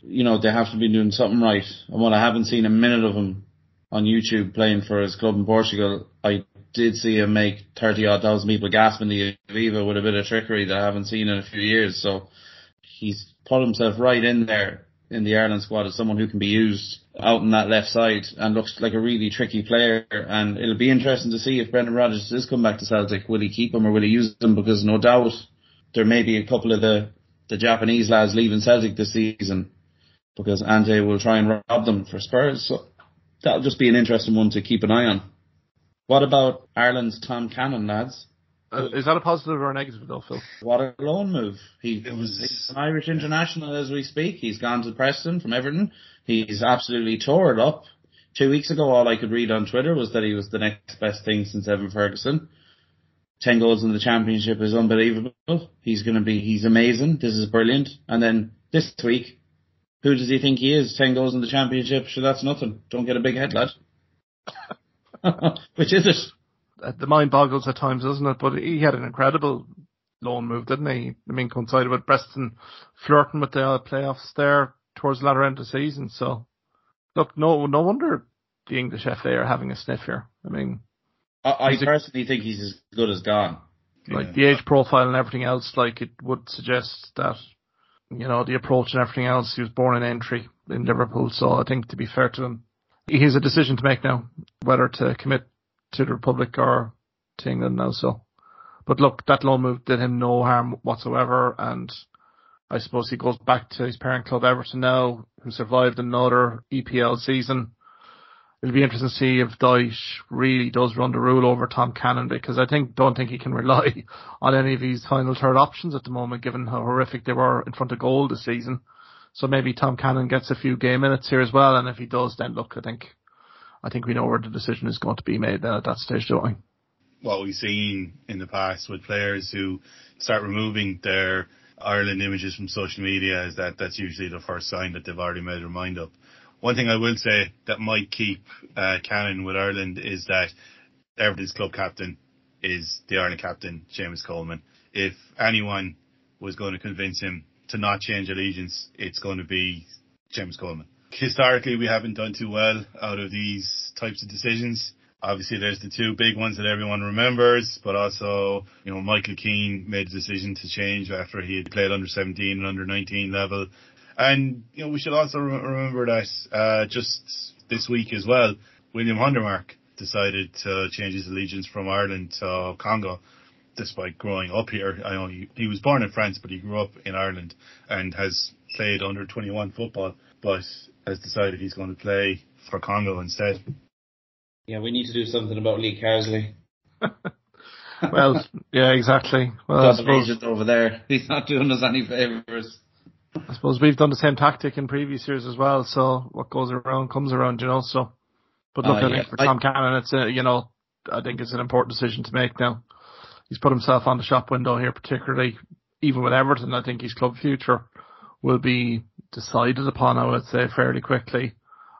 you know, they have to be doing something right. And while I haven't seen a minute of him on YouTube playing for his club in Portugal, I did see him make 30 odd thousand people gasp in the Aviva with a bit of trickery that I haven't seen in a few years. So he's put himself right in there in the Ireland squad as someone who can be used out on that left side and looks like a really tricky player. And it'll be interesting to see if Brendan Rodgers does come back to Celtic. Will he keep him or will he use him? Because no doubt there may be a couple of the, the Japanese lads leaving Celtic this season because Ange will try and rob them for Spurs. So that'll just be an interesting one to keep an eye on. What about Ireland's Tom Cannon, lads? Uh, is that a positive or a negative though, Phil? What a loan move. He It was- he's an Irish international as we speak. He's gone to Preston from Everton. He's absolutely tore it up. Two weeks ago, all I could read on Twitter was that he was the next best thing since Evan Ferguson. Ten goals in the championship is unbelievable. He's going to be, he's amazing. This is brilliant. And then this week, who does he think he is? Ten goals in the championship. Sure, that's nothing. Don't get a big head, lad. [LAUGHS] Which is it? The mind boggles at times, doesn't it? But he had an incredible loan move, didn't he? I mean, coincided with Preston flirting with the uh, playoffs there towards the latter end of the season. So, look, no, no wonder the English FA are having a sniff here. I mean, I, I He's a- personally think he's as good as gone. like Yeah. the age profile and everything else, like it would suggest that, you know, the approach and everything else, he was born in Aintree in Liverpool. So I think to be fair to him, he has a decision to make now, whether to commit to the Republic or to England now. So, but look, that loan move did him no harm whatsoever. And I suppose he goes back to his parent club Everton now, who survived another EPL season. It'll be interesting to see if Dyche really does run the rule over Tom Cannon because I think don't think he can [LAUGHS] rely on any of his final third options at the moment, given how horrific they were in front of goal this season. So maybe Tom Cannon gets a few game minutes here as well, and if he does, then look, I think I think we know where the decision is going to be made then at that stage, don't we? what we've seen in the past with players who start removing their Ireland images from social media is that that's usually the first sign that they've already made their mind up. One thing I will say that might keep uh, Cannon with Ireland is that Everton's club captain is the Ireland captain, Seamus Coleman. If anyone was going to convince him to not change allegiance, it's going to be Seamus Coleman. Historically, we haven't done too well out of these types of decisions. Obviously, there's the two big ones that everyone remembers, but also, you know, Michael Keane made a decision to change after he had played under 17 and under 19 level. And, you know, we should also re- remember that, uh, just this week as well, William Hondermarck decided to change his allegiance from Ireland to Congo despite growing up here. I know he, he was born in France, but he grew up in Ireland and has played under 21 football, but has decided he's going to play for Congo instead. Yeah, we need to do something about Lee Carsley. [LAUGHS] Well, yeah, exactly. Well, I Got an suppose, agent over there. He's not doing us any favours. I suppose we've done the same tactic in previous years as well. So what goes around comes around, you know. So, but look, Uh, I think yeah. for I- Cannon, it's a, you know, I think it's an important decision to make now. He's put himself on the shop window here, particularly even with Everton. I think his club future will be decided upon. I would say fairly quickly.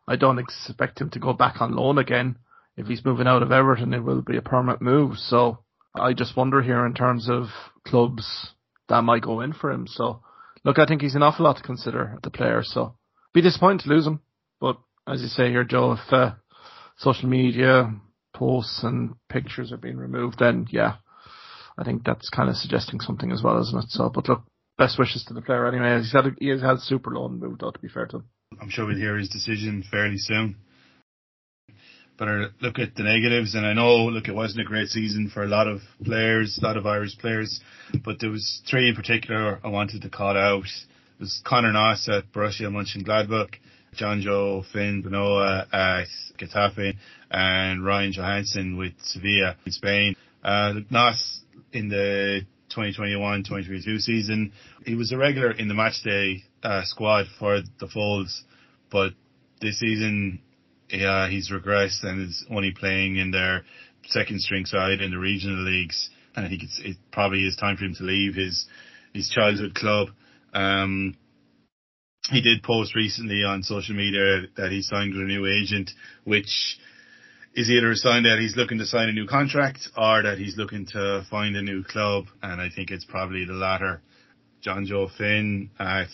I don't expect him to go back on loan again. If he's moving out of Everton, it will be a permanent move. So I just wonder here in terms of clubs that might go in for him. So look, I think he's an awful lot to consider the player. So be disappointed to lose him. But as you say here, Joe, if uh, social media posts and pictures are being removed, then yeah, I think that's kind of suggesting something as well, isn't it? So, but look, best wishes to the player anyway. He's had a, he has had super loan moved out to be fair to him. I'm sure we'll hear his decision fairly soon. I look at the negatives, and I know, look, it wasn't a great season for a lot of players, a lot of Irish players, but there was three in particular I wanted to call out. It was Conor Noss at Borussia Mönchengladbach, John Joe Finn Benoa at Getafe, and Ryan Johansson with Sevilla in Spain. Uh, Noss in the 2021-2022 season, he was a regular in the matchday uh, squad for the Foals, but this season yeah, he's regressed and is only playing in their second string side in the regional leagues. And I think it's it probably is time for him to leave his his childhood club. Um, he did post recently on social media that he signed with a new agent, which is either a sign that he's looking to sign a new contract or that he's looking to find a new club. And I think it's probably the latter. John Joe Finn at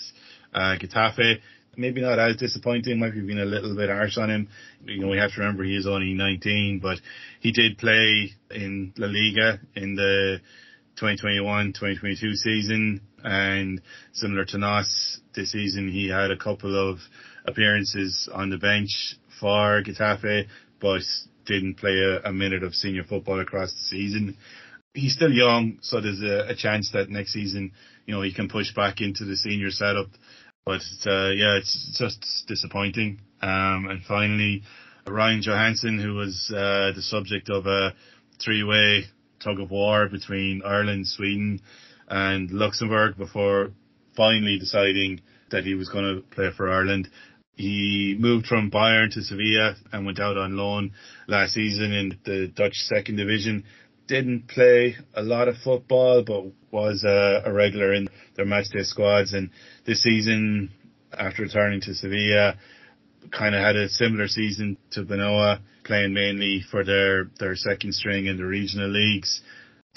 uh, Getafe maybe not as disappointing. Might have been a little bit harsh on him. You know, we have to remember he is only 19, but he did play in La Liga in the 2021-2022 season, and similar to Nas this season, he had a couple of appearances on the bench for Getafe, but didn't play a, a minute of senior football across the season. He's still young, so there's a, a chance that next season, you know, he can push back into the senior setup. But uh, yeah, it's just disappointing. Um, and finally, Ryan Johansson, who was uh, the subject of a three-way tug of war between Ireland, Sweden, and Luxembourg before finally deciding that he was going to play for Ireland. He moved from Bayern to Sevilla and went out on loan last season in the Dutch second division. Didn't play a lot of football, but was a, a regular in their matchday squads. And this season, after returning to Sevilla, kind of had a similar season to Benoit, playing mainly for their, their second string in the regional leagues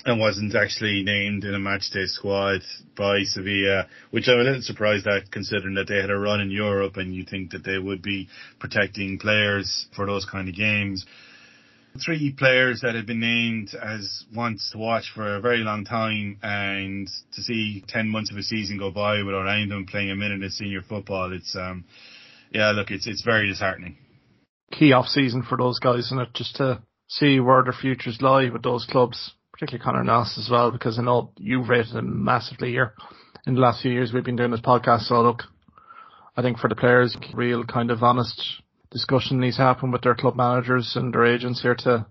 and wasn't actually named in a matchday squad by Sevilla, which I'm a little surprised at considering that they had a run in Europe and you think that they would be protecting players for those kind of games. Three players that had been named as ones to watch for a very long time and to see 10 months of a season go by without any of them playing a minute of senior football, it's, um, yeah, look, it's, it's very disheartening. Key off season for those guys, and it just to see where their futures lie with those clubs particularly Conor Noss as well, because I know you've rated him massively here in the last few years we've been doing this podcast. So look, I think for the players, real kind of honest discussion needs to happen with their club managers and their agents here to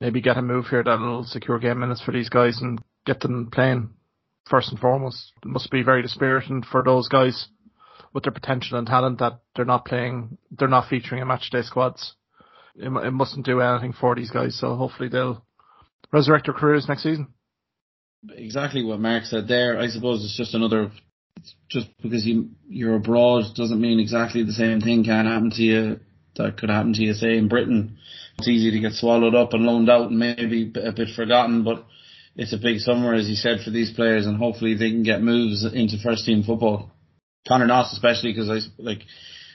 maybe get a move here that'll secure game minutes for these guys and get them playing first and foremost. It must be very dispiriting for those guys with their potential and talent that they're not playing, they're not featuring in match day squads. It, it mustn't do anything for these guys, so hopefully they'll resurrect their careers next season. Exactly what Mark said there. I suppose it's just another. Just because you you're abroad doesn't mean exactly the same thing can happen to you that could happen to you, say in Britain. It's easy to get swallowed up and loaned out and maybe a bit forgotten, but it's a big summer, as you said, for these players, and hopefully they can get moves into first team football. Conor Noss, especially because I like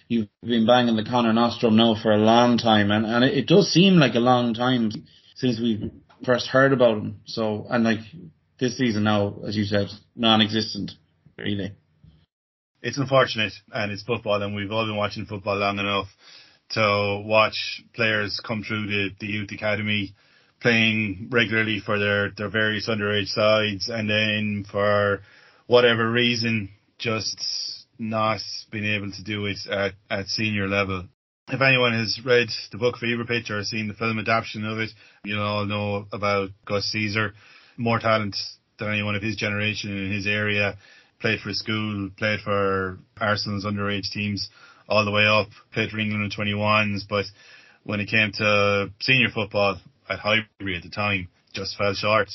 you've been banging the Conor Noss drum now for a long time, and and it, it does seem like a long time since we've first heard about him. So, and like this season now, as you said, non-existent, really. It's unfortunate, and it's football, and we've all been watching football long enough to watch players come through the, the youth academy, playing regularly for their, their various underage sides, and then for whatever reason, just not being able to do it at, at senior level if anyone has read the book Fever Pitch or seen the film adaptation of it, you'll all know about Gus Caesar. More talent than anyone of his generation in his area. Played for school, played for Arsenal's underage teams all the way up, played for England in 21s, but when it came to senior football at Highbury at the time, just fell short.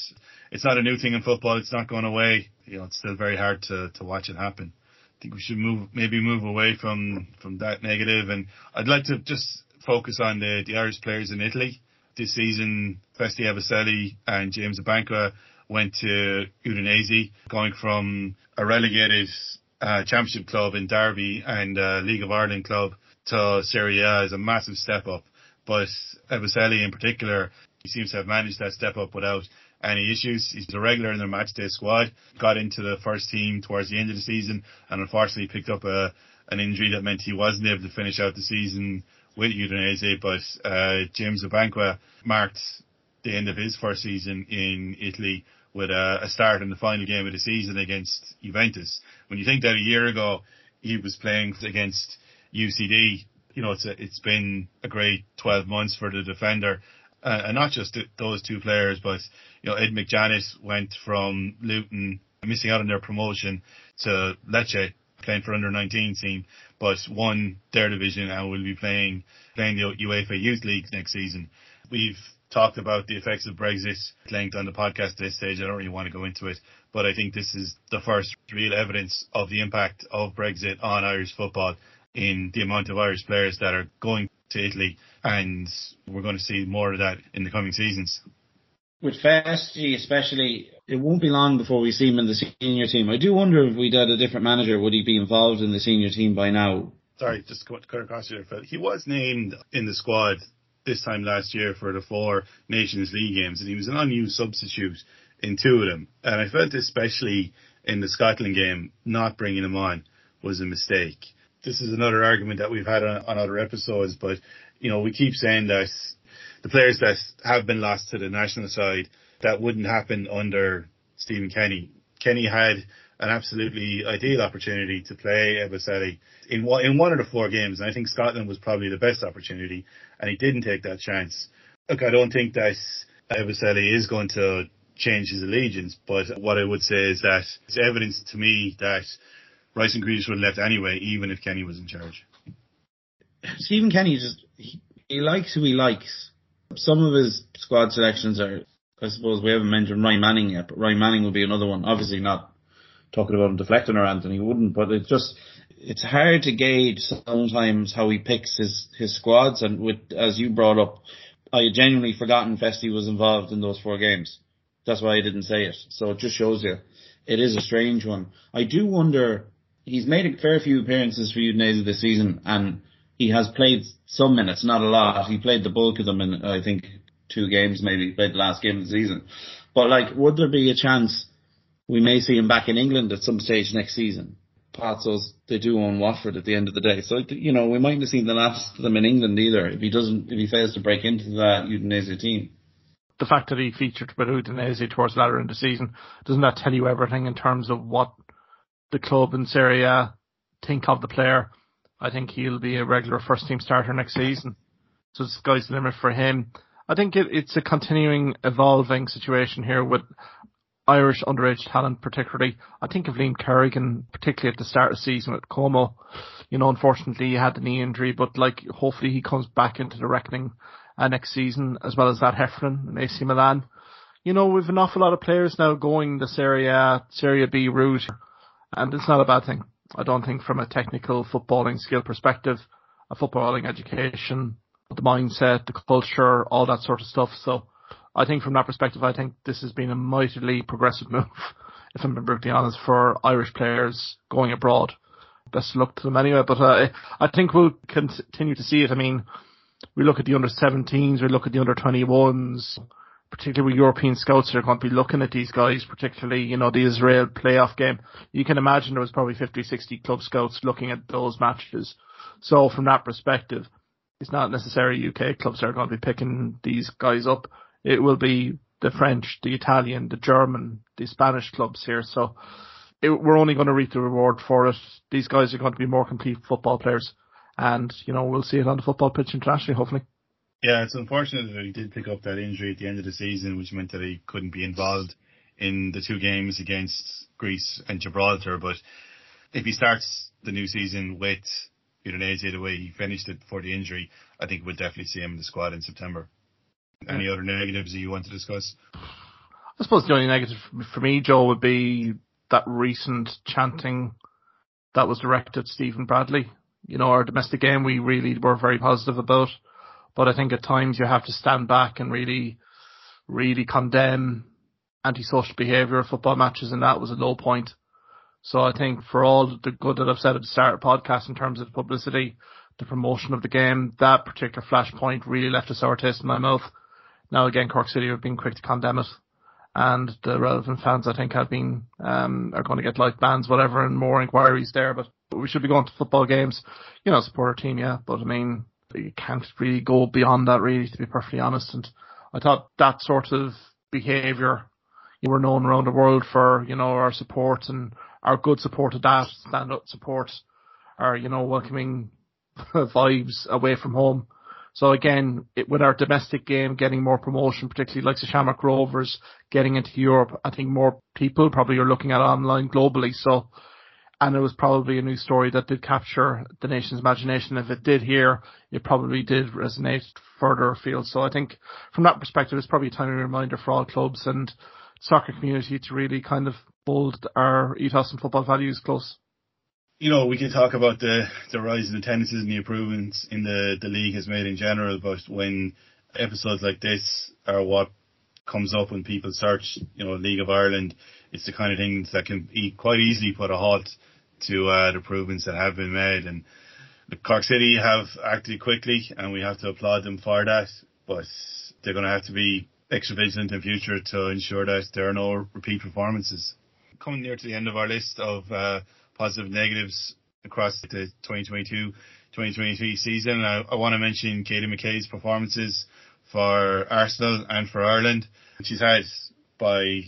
It's not a new thing in football. It's not going away. You know, it's still very hard to, to watch it happen think we should move maybe move away from from that negative, and I'd like to just focus on the the Irish players in Italy this season. Festi Ebosele and James Abankwah went to Udinese, going from a relegated uh, championship club in Derby and uh, League of Ireland club to Serie A is a massive step up. But Ebosele in particular, he seems to have managed that step up without any issues. He's a regular in their matchday squad. Got into the first team towards the end of the season, and unfortunately picked up a an injury that meant he wasn't able to finish out the season with Udinese. But uh, James Abankwah marked the end of his first season in Italy with a, a start in the final game of the season against Juventus. When you think that a year ago he was playing against UCD, you know, it's a, it's been a great 12 months for the defender uh, and not just those two players, but you know Ed McJannet went from Luton missing out on their promotion to Lecce playing for under 19 team, but won their division and will be playing playing the UEFA Youth League next season. We've talked about the effects of Brexit linked on the podcast at this stage. I don't really want to go into it, but I think this is the first real evidence of the impact of Brexit on Irish football in the amount of Irish players that are going to Italy, and we're going to see more of that in the coming seasons. With Festi especially, it won't be long before we see him in the senior team. I do wonder if we'd had a different manager, would he be involved in the senior team by now? Sorry, just to cut across here. He was named in the squad this time last year for the four Nations League games, and he was an unused substitute in two of them. And I felt especially in the Scotland game, not bringing him on was a mistake this is another argument that we've had on, on other episodes, but you know, we keep saying that the players that have been lost to the national side, that wouldn't happen under Stephen Kenny. Kenny had an absolutely ideal opportunity to play Ebosele in one, in one of the four games, and I think Scotland was probably the best opportunity, and he didn't take that chance. Look, I don't think that Ebosele is going to change his allegiance. But what I would say is that it's evidence to me that Rice and Grealish would have left anyway, even if Kenny was in charge. Stephen Kenny just he likes who he likes. Some of his squad selections are, I suppose, we haven't mentioned Ryan Manning yet, but Ryan Manning would be another one. Obviously, not talking about him deflecting or Anthony he wouldn't, but it's just it's hard to gauge sometimes how he picks his his squads. And with as you brought up, I had genuinely forgotten Festi was involved in those four games. That's why I didn't say it. So it just shows you it is a strange one. I do wonder. He's made a fair few appearances for Udinese this season, and he has played some minutes, not a lot. He played the bulk of them in, I think, two games, maybe played the last game of the season. But like, would there be a chance we may see him back in England at some stage next season? Pozzo's, they do own Watford at the end of the day. So, you know, we mightn't have seen the last of them in England either if he doesn't, if he fails to break into that Udinese team. The fact that he featured with Udinese towards the latter end of the season, doesn't that tell you everything in terms of what the club in Serie A think of the player? I think he'll be a regular first team starter next season. So the sky's the limit for him. I think it, it's a continuing evolving situation here with Irish underage talent, particularly. I think of Liam Kerrigan, particularly at the start of the season with Como. You know, unfortunately he had the knee injury, but like hopefully he comes back into the reckoning uh, next season, as well as that Heffernan and AC Milan. You know, we've an awful lot of players now going the Serie A, Serie B route, and it's not a bad thing. I don't think from a technical footballing skill perspective, a footballing education, the mindset, the culture, all that sort of stuff. So I think from that perspective, I think this has been a mightily progressive [LAUGHS] move, if I'm being brutally honest, for Irish players going abroad. Best of luck to them anyway, but uh, I think we'll continue to see it. I mean, we look at the under 17s, we look at the under 21s, particularly European scouts that are going to be looking at these guys, particularly, you know, the Israel playoff game. You can imagine there was probably 50, 60 club scouts looking at those matches. So from that perspective, it's not necessarily UK clubs that are going to be picking these guys up it will be the French, the Italian, the German, the Spanish clubs here. So it, we're only going to reap the reward for it. These guys are going to be more complete football players, and you know we'll see it on the football pitch internationally, hopefully. Yeah, it's unfortunate that he did pick up that injury at the end of the season, which meant that he couldn't be involved in the two games against Greece and Gibraltar. But if he starts the new season with Udinese the way he finished it before the injury, I think we'll definitely see him in the squad in September. Any other negatives that you want to discuss? I suppose the only negative for me, Joe, would be that recent chanting that was directed at Stephen Bradley. You know, our domestic game we really were very positive about, but I think at times you have to stand back and really, really condemn antisocial behaviour of football matches, and that was a low point. So I think for all the good that I've said at the start of the podcast in terms of publicity, the promotion of the game, that particular flashpoint really left a sour taste in my mouth. Now again, Cork City have been quick to condemn it, and the relevant fans I think have been um, are going to get like bans, whatever, and more inquiries there. But we should be going to football games, you know, support our team, yeah. But I mean, you can't really go beyond that, really, to be perfectly honest. And I thought that sort of behaviour, you were known around the world for, you know, our support and our good support of that, stand up support, our, you know, welcoming [LAUGHS] vibes away from home. So again, it, with our domestic game getting more promotion, particularly like the Shamrock Rovers getting into Europe, I think more people probably are looking at online globally. So, and it was probably a new story that did capture the nation's imagination. If it did here, it probably did resonate further afield. So I think from that perspective, it's probably a timely reminder for all clubs and soccer community to really kind of hold our ethos and football values close you know, we can talk about the, the rise in attendances and the improvements in the, the league has made in general, but when episodes like this are what comes up when people search, you know, League of Ireland, it's the kind of things that can quite easily put a halt to uh, the improvements that have been made. And Cork City have acted quickly, and we have to applaud them for that. But they're going to have to be extra vigilant in future to ensure that there are no repeat performances. Coming near to the end of our list of uh, positive negatives across the 2022-2023 season. I, I want to mention Katie McCabe's performances for Arsenal and for Ireland. She's had, by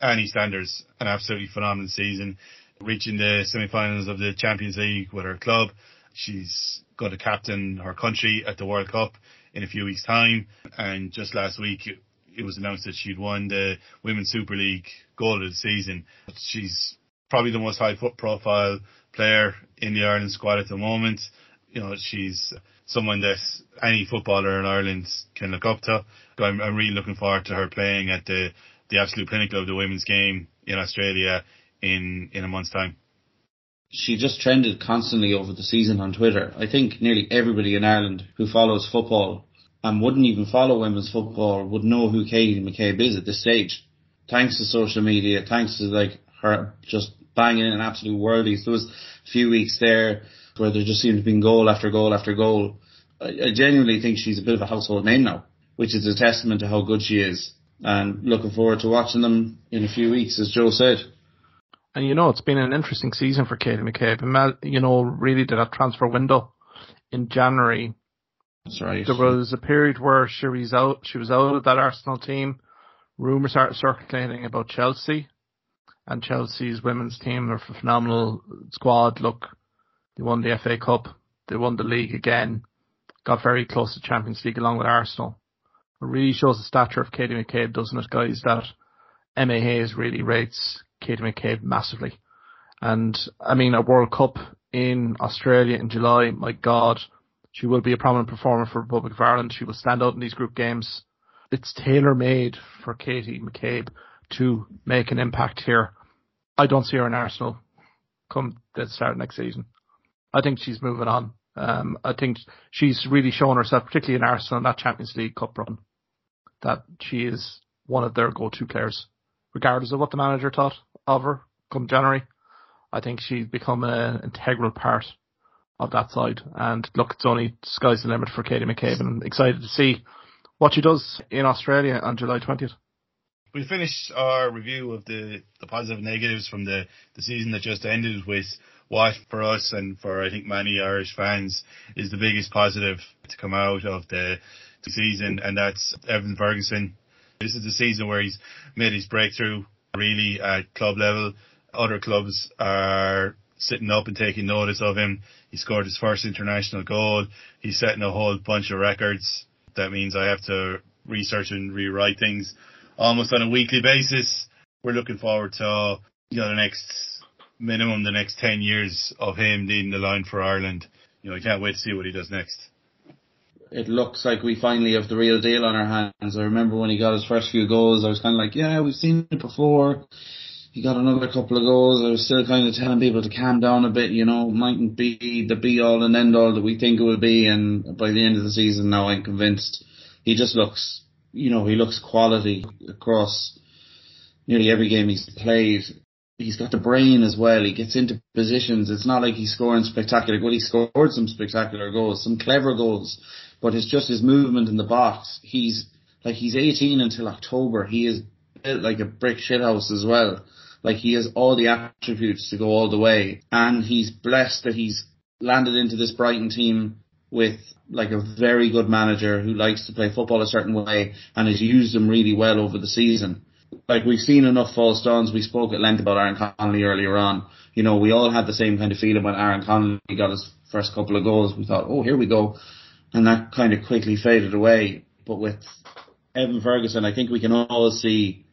any standards, an absolutely phenomenal season, reaching the semi-finals of the Champions League with her club. She's going to captain her country at the World Cup in a few weeks' time. And just last week, it was announced that she'd won the Women's Super League goal of the season. She's probably the most high profile player in the Ireland squad at the moment. You know, she's someone that any footballer in Ireland can look up to. I'm, I'm really looking forward to her playing at the, the absolute pinnacle of the women's game in Australia in, in a month's time. She just trended constantly over the season on Twitter. I think nearly everybody in Ireland who follows football and wouldn't even follow women's football would know who Katie McCabe is at this stage. Thanks to social media, thanks to like her just banging in absolute worldies. There was a few weeks there where there just seemed to be goal after goal after goal. I, I genuinely think she's a bit of a household name now, which is a testament to how good she is. And looking forward to watching them in a few weeks, as Joe said. And you know, it's been an interesting season for Katie McCabe. And, you know, really did that transfer window in January. That's right. There was a period where she was out, she was out of that Arsenal team. Rumours started circulating about Chelsea and Chelsea's women's team are a phenomenal squad. Look, they won the FA Cup, they won the league again, got very close to Champions League along with Arsenal. It really shows the stature of Katie McCabe, doesn't it, guys? That Emma Hayes really rates Katie McCabe massively. And I mean, a World Cup in Australia in July, my God, she will be a prominent performer for Republic of Ireland. She will stand out in these group games. It's tailor made for Katie McCabe to make an impact here. I don't see her in Arsenal come the start next season. I think she's moving on. Um, I think she's really shown herself, particularly in Arsenal in that Champions League Cup run, that she is one of their go-to players, regardless of what the manager thought of her come January. I think she's become an integral part of that side. And look, it's only sky's the limit for Katie McCabe, and I'm excited to see what she does in Australia on July 20th we finish our review of the, the positive and negatives from the, the season that just ended with what for us and for I think many Irish fans is the biggest positive to come out of the season and that's Evan Ferguson. This is the season where he's made his breakthrough really at club level. Other clubs are sitting up and taking notice of him. He scored his first international goal. He's setting a whole bunch of records. That means I have to research and rewrite things almost on a weekly basis. We're looking forward to you know the next minimum the next ten years of him leading the line for Ireland. You know, I can't wait to see what he does next. It looks like we finally have the real deal on our hands. I remember when he got his first few goals, I was kind of like, yeah, we've seen it before. He got another couple of goals. I was still kind of telling people to calm down a bit, you know, mightn't be the be all and end all that we think it will be. And by the end of the season now, I'm convinced he just looks you know, he looks quality across nearly every game he's played. He's got the brain as well. He gets into positions. It's not like he's scoring spectacular. Well, he scored some spectacular goals, some clever goals, but it's just his movement in the box. He's like he's 18 until October. He is built like a brick shithouse as well. Like he has all the attributes to go all the way, and he's blessed that he's landed into this Brighton team with like a very good manager who likes to play football a certain way and has used them really well over the season. Like we've seen enough false dawns. We spoke at length about Aaron Connolly earlier on. You know, we all had the same kind of feeling when Aaron Connolly got his first couple of goals. We thought, oh, here we go. And that kind of quickly faded away. But with Evan Ferguson, I think we can all see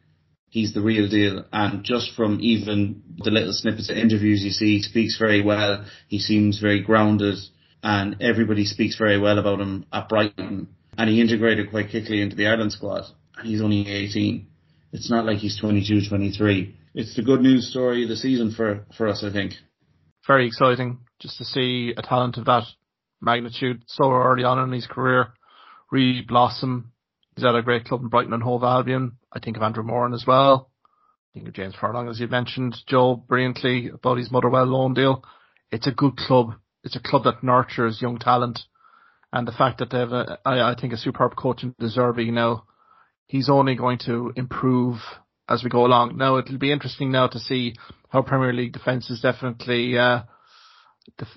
he's the real deal. And just from even the little snippets of interviews you see, he speaks very well. He seems very grounded and everybody speaks very well about him at Brighton. And he integrated quite quickly into the Ireland squad. And he's only 18. It's not like he's 22, 23. It's the good news story of the season for, for us, I think. Very exciting just to see a talent of that magnitude so early on in his career really blossom. He's at a great club in Brighton and Hove Albion. I think of Andrew Moran as well. I think of James Furlong, as you mentioned, Joe brilliantly about his Motherwell loan deal. It's a good club it's a club that nurtures young talent, and the fact that they have, a, I, I think, a superb coach in De Zerbi now, he's only going to improve as we go along. Now it'll be interesting now to see how Premier League defence is definitely, uh,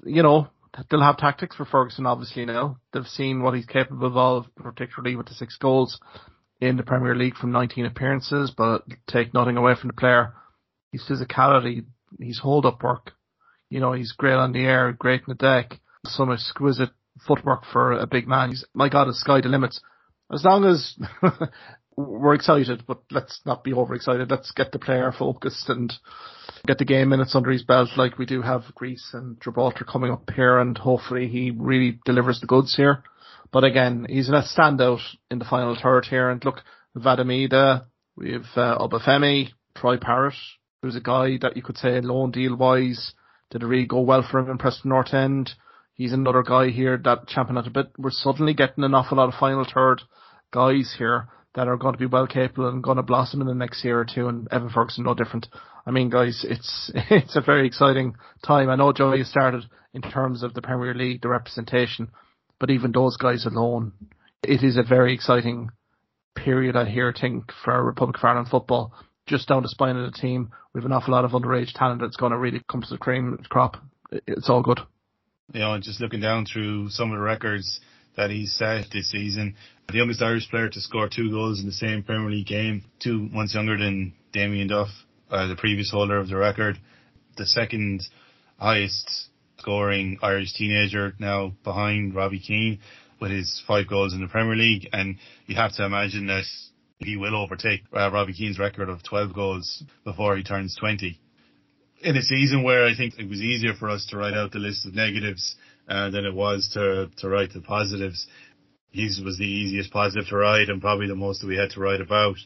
you know, they'll have tactics for Ferguson. Obviously now they've seen what he's capable of, particularly with the six goals in the Premier League from 19 appearances. But take nothing away from the player, his physicality, his hold up work you know, he's great on the air, great in the deck, some exquisite footwork for a big man. He's, my God, the sky the limits. As long as [LAUGHS] we're excited, but let's not be overexcited. Let's get the player focused and get the game minutes under his belt like we do have Greece and Gibraltar coming up here and hopefully he really delivers the goods here. But again, he's a standout in the final third here and look, Vadamida, we have uh, Obafemi, Troy Parrott, who's a guy that you could say loan deal wise did it really go well for him in Preston North End. He's another guy here that champion at a bit. We're suddenly getting an awful lot of final third guys here that are going to be well capable and going to blossom in the next year or two. And Evan Ferguson no different. I mean, guys, it's [LAUGHS] it's a very exciting time. I know Joey started in terms of the Premier League, the representation, but even those guys alone, it is a very exciting period I hear think for Republic of Ireland football. Just down the spine of the team, we have an awful lot of underage talent that's going to really come to the cream crop. It's all good. You know, just looking down through some of the records that he's set this season, the youngest Irish player to score two goals in the same Premier League game, two months younger than Damien Duff, uh, the previous holder of the record, the second highest scoring Irish teenager now behind Robbie Keane with his five goals in the Premier League. And you have to imagine that he will overtake uh, Robbie Keane's record of 12 goals before he turns 20. In a season where I think it was easier for us to write out the list of negatives uh, than it was to, to write the positives, his was the easiest positive to write and probably the most that we had to write about.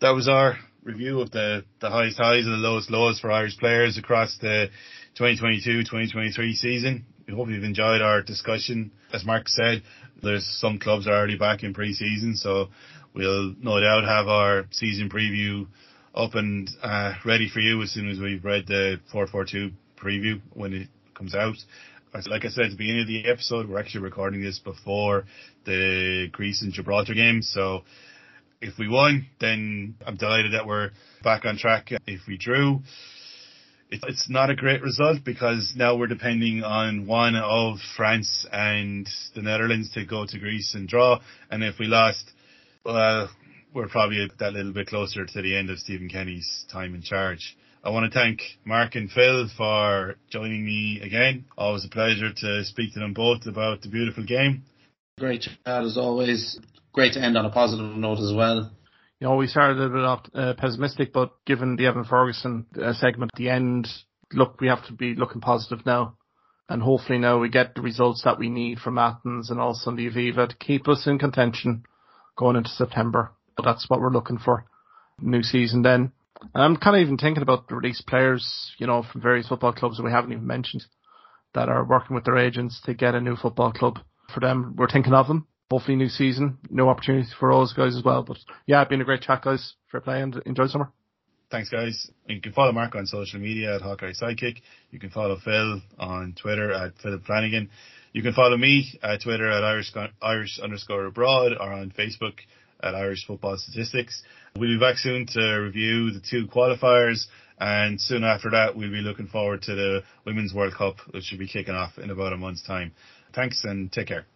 That was our review of the, the highest highs and the lowest lows for Irish players across the 2022-2023 season. We hope you've enjoyed our discussion. As Mark said, there's some clubs are already back in pre-season, so we'll no doubt have our season preview up and uh, ready for you as soon as we've read the 442 preview when it comes out. Like I said at the beginning of the episode, we're actually recording this before the Greece and Gibraltar game, so if we won, then I'm delighted that we're back on track. If we drew, it's not a great result because now we're depending on one of France and the Netherlands to go to Greece and draw. And if we lost, well, we're probably that little bit closer to the end of Stephen Kenny's time in charge. I want to thank Mark and Phil for joining me again. Always a pleasure to speak to them both about the beautiful game. Great chat as always. Great to end on a positive note as well you know, we started a little bit uh, pessimistic, but given the Evan Ferguson uh, segment at the end, look, we have to be looking positive now. And hopefully now we get the results that we need from Athens and also the Aviva to keep us in contention going into September. But that's what we're looking for. New season then. And I'm kind of even thinking about the released players, you know, from various football clubs that we haven't even mentioned that are working with their agents to get a new football club for them. We're thinking of them hopefully new season, new opportunities for those guys as well. But yeah, it's been a great chat, guys. Fair play and enjoy summer. Thanks, guys. You can follow Mark on social media at Hawkeye Sidekick. You can follow Phil on Twitter at Philip Flanagan. You can follow me at Twitter at Irish, Irish underscore abroad or on Facebook at Irish Football Statistics. We'll be back soon to review the two qualifiers and soon after that we'll be looking forward to the Women's World Cup which should be kicking off in about a month's time. Thanks and take care.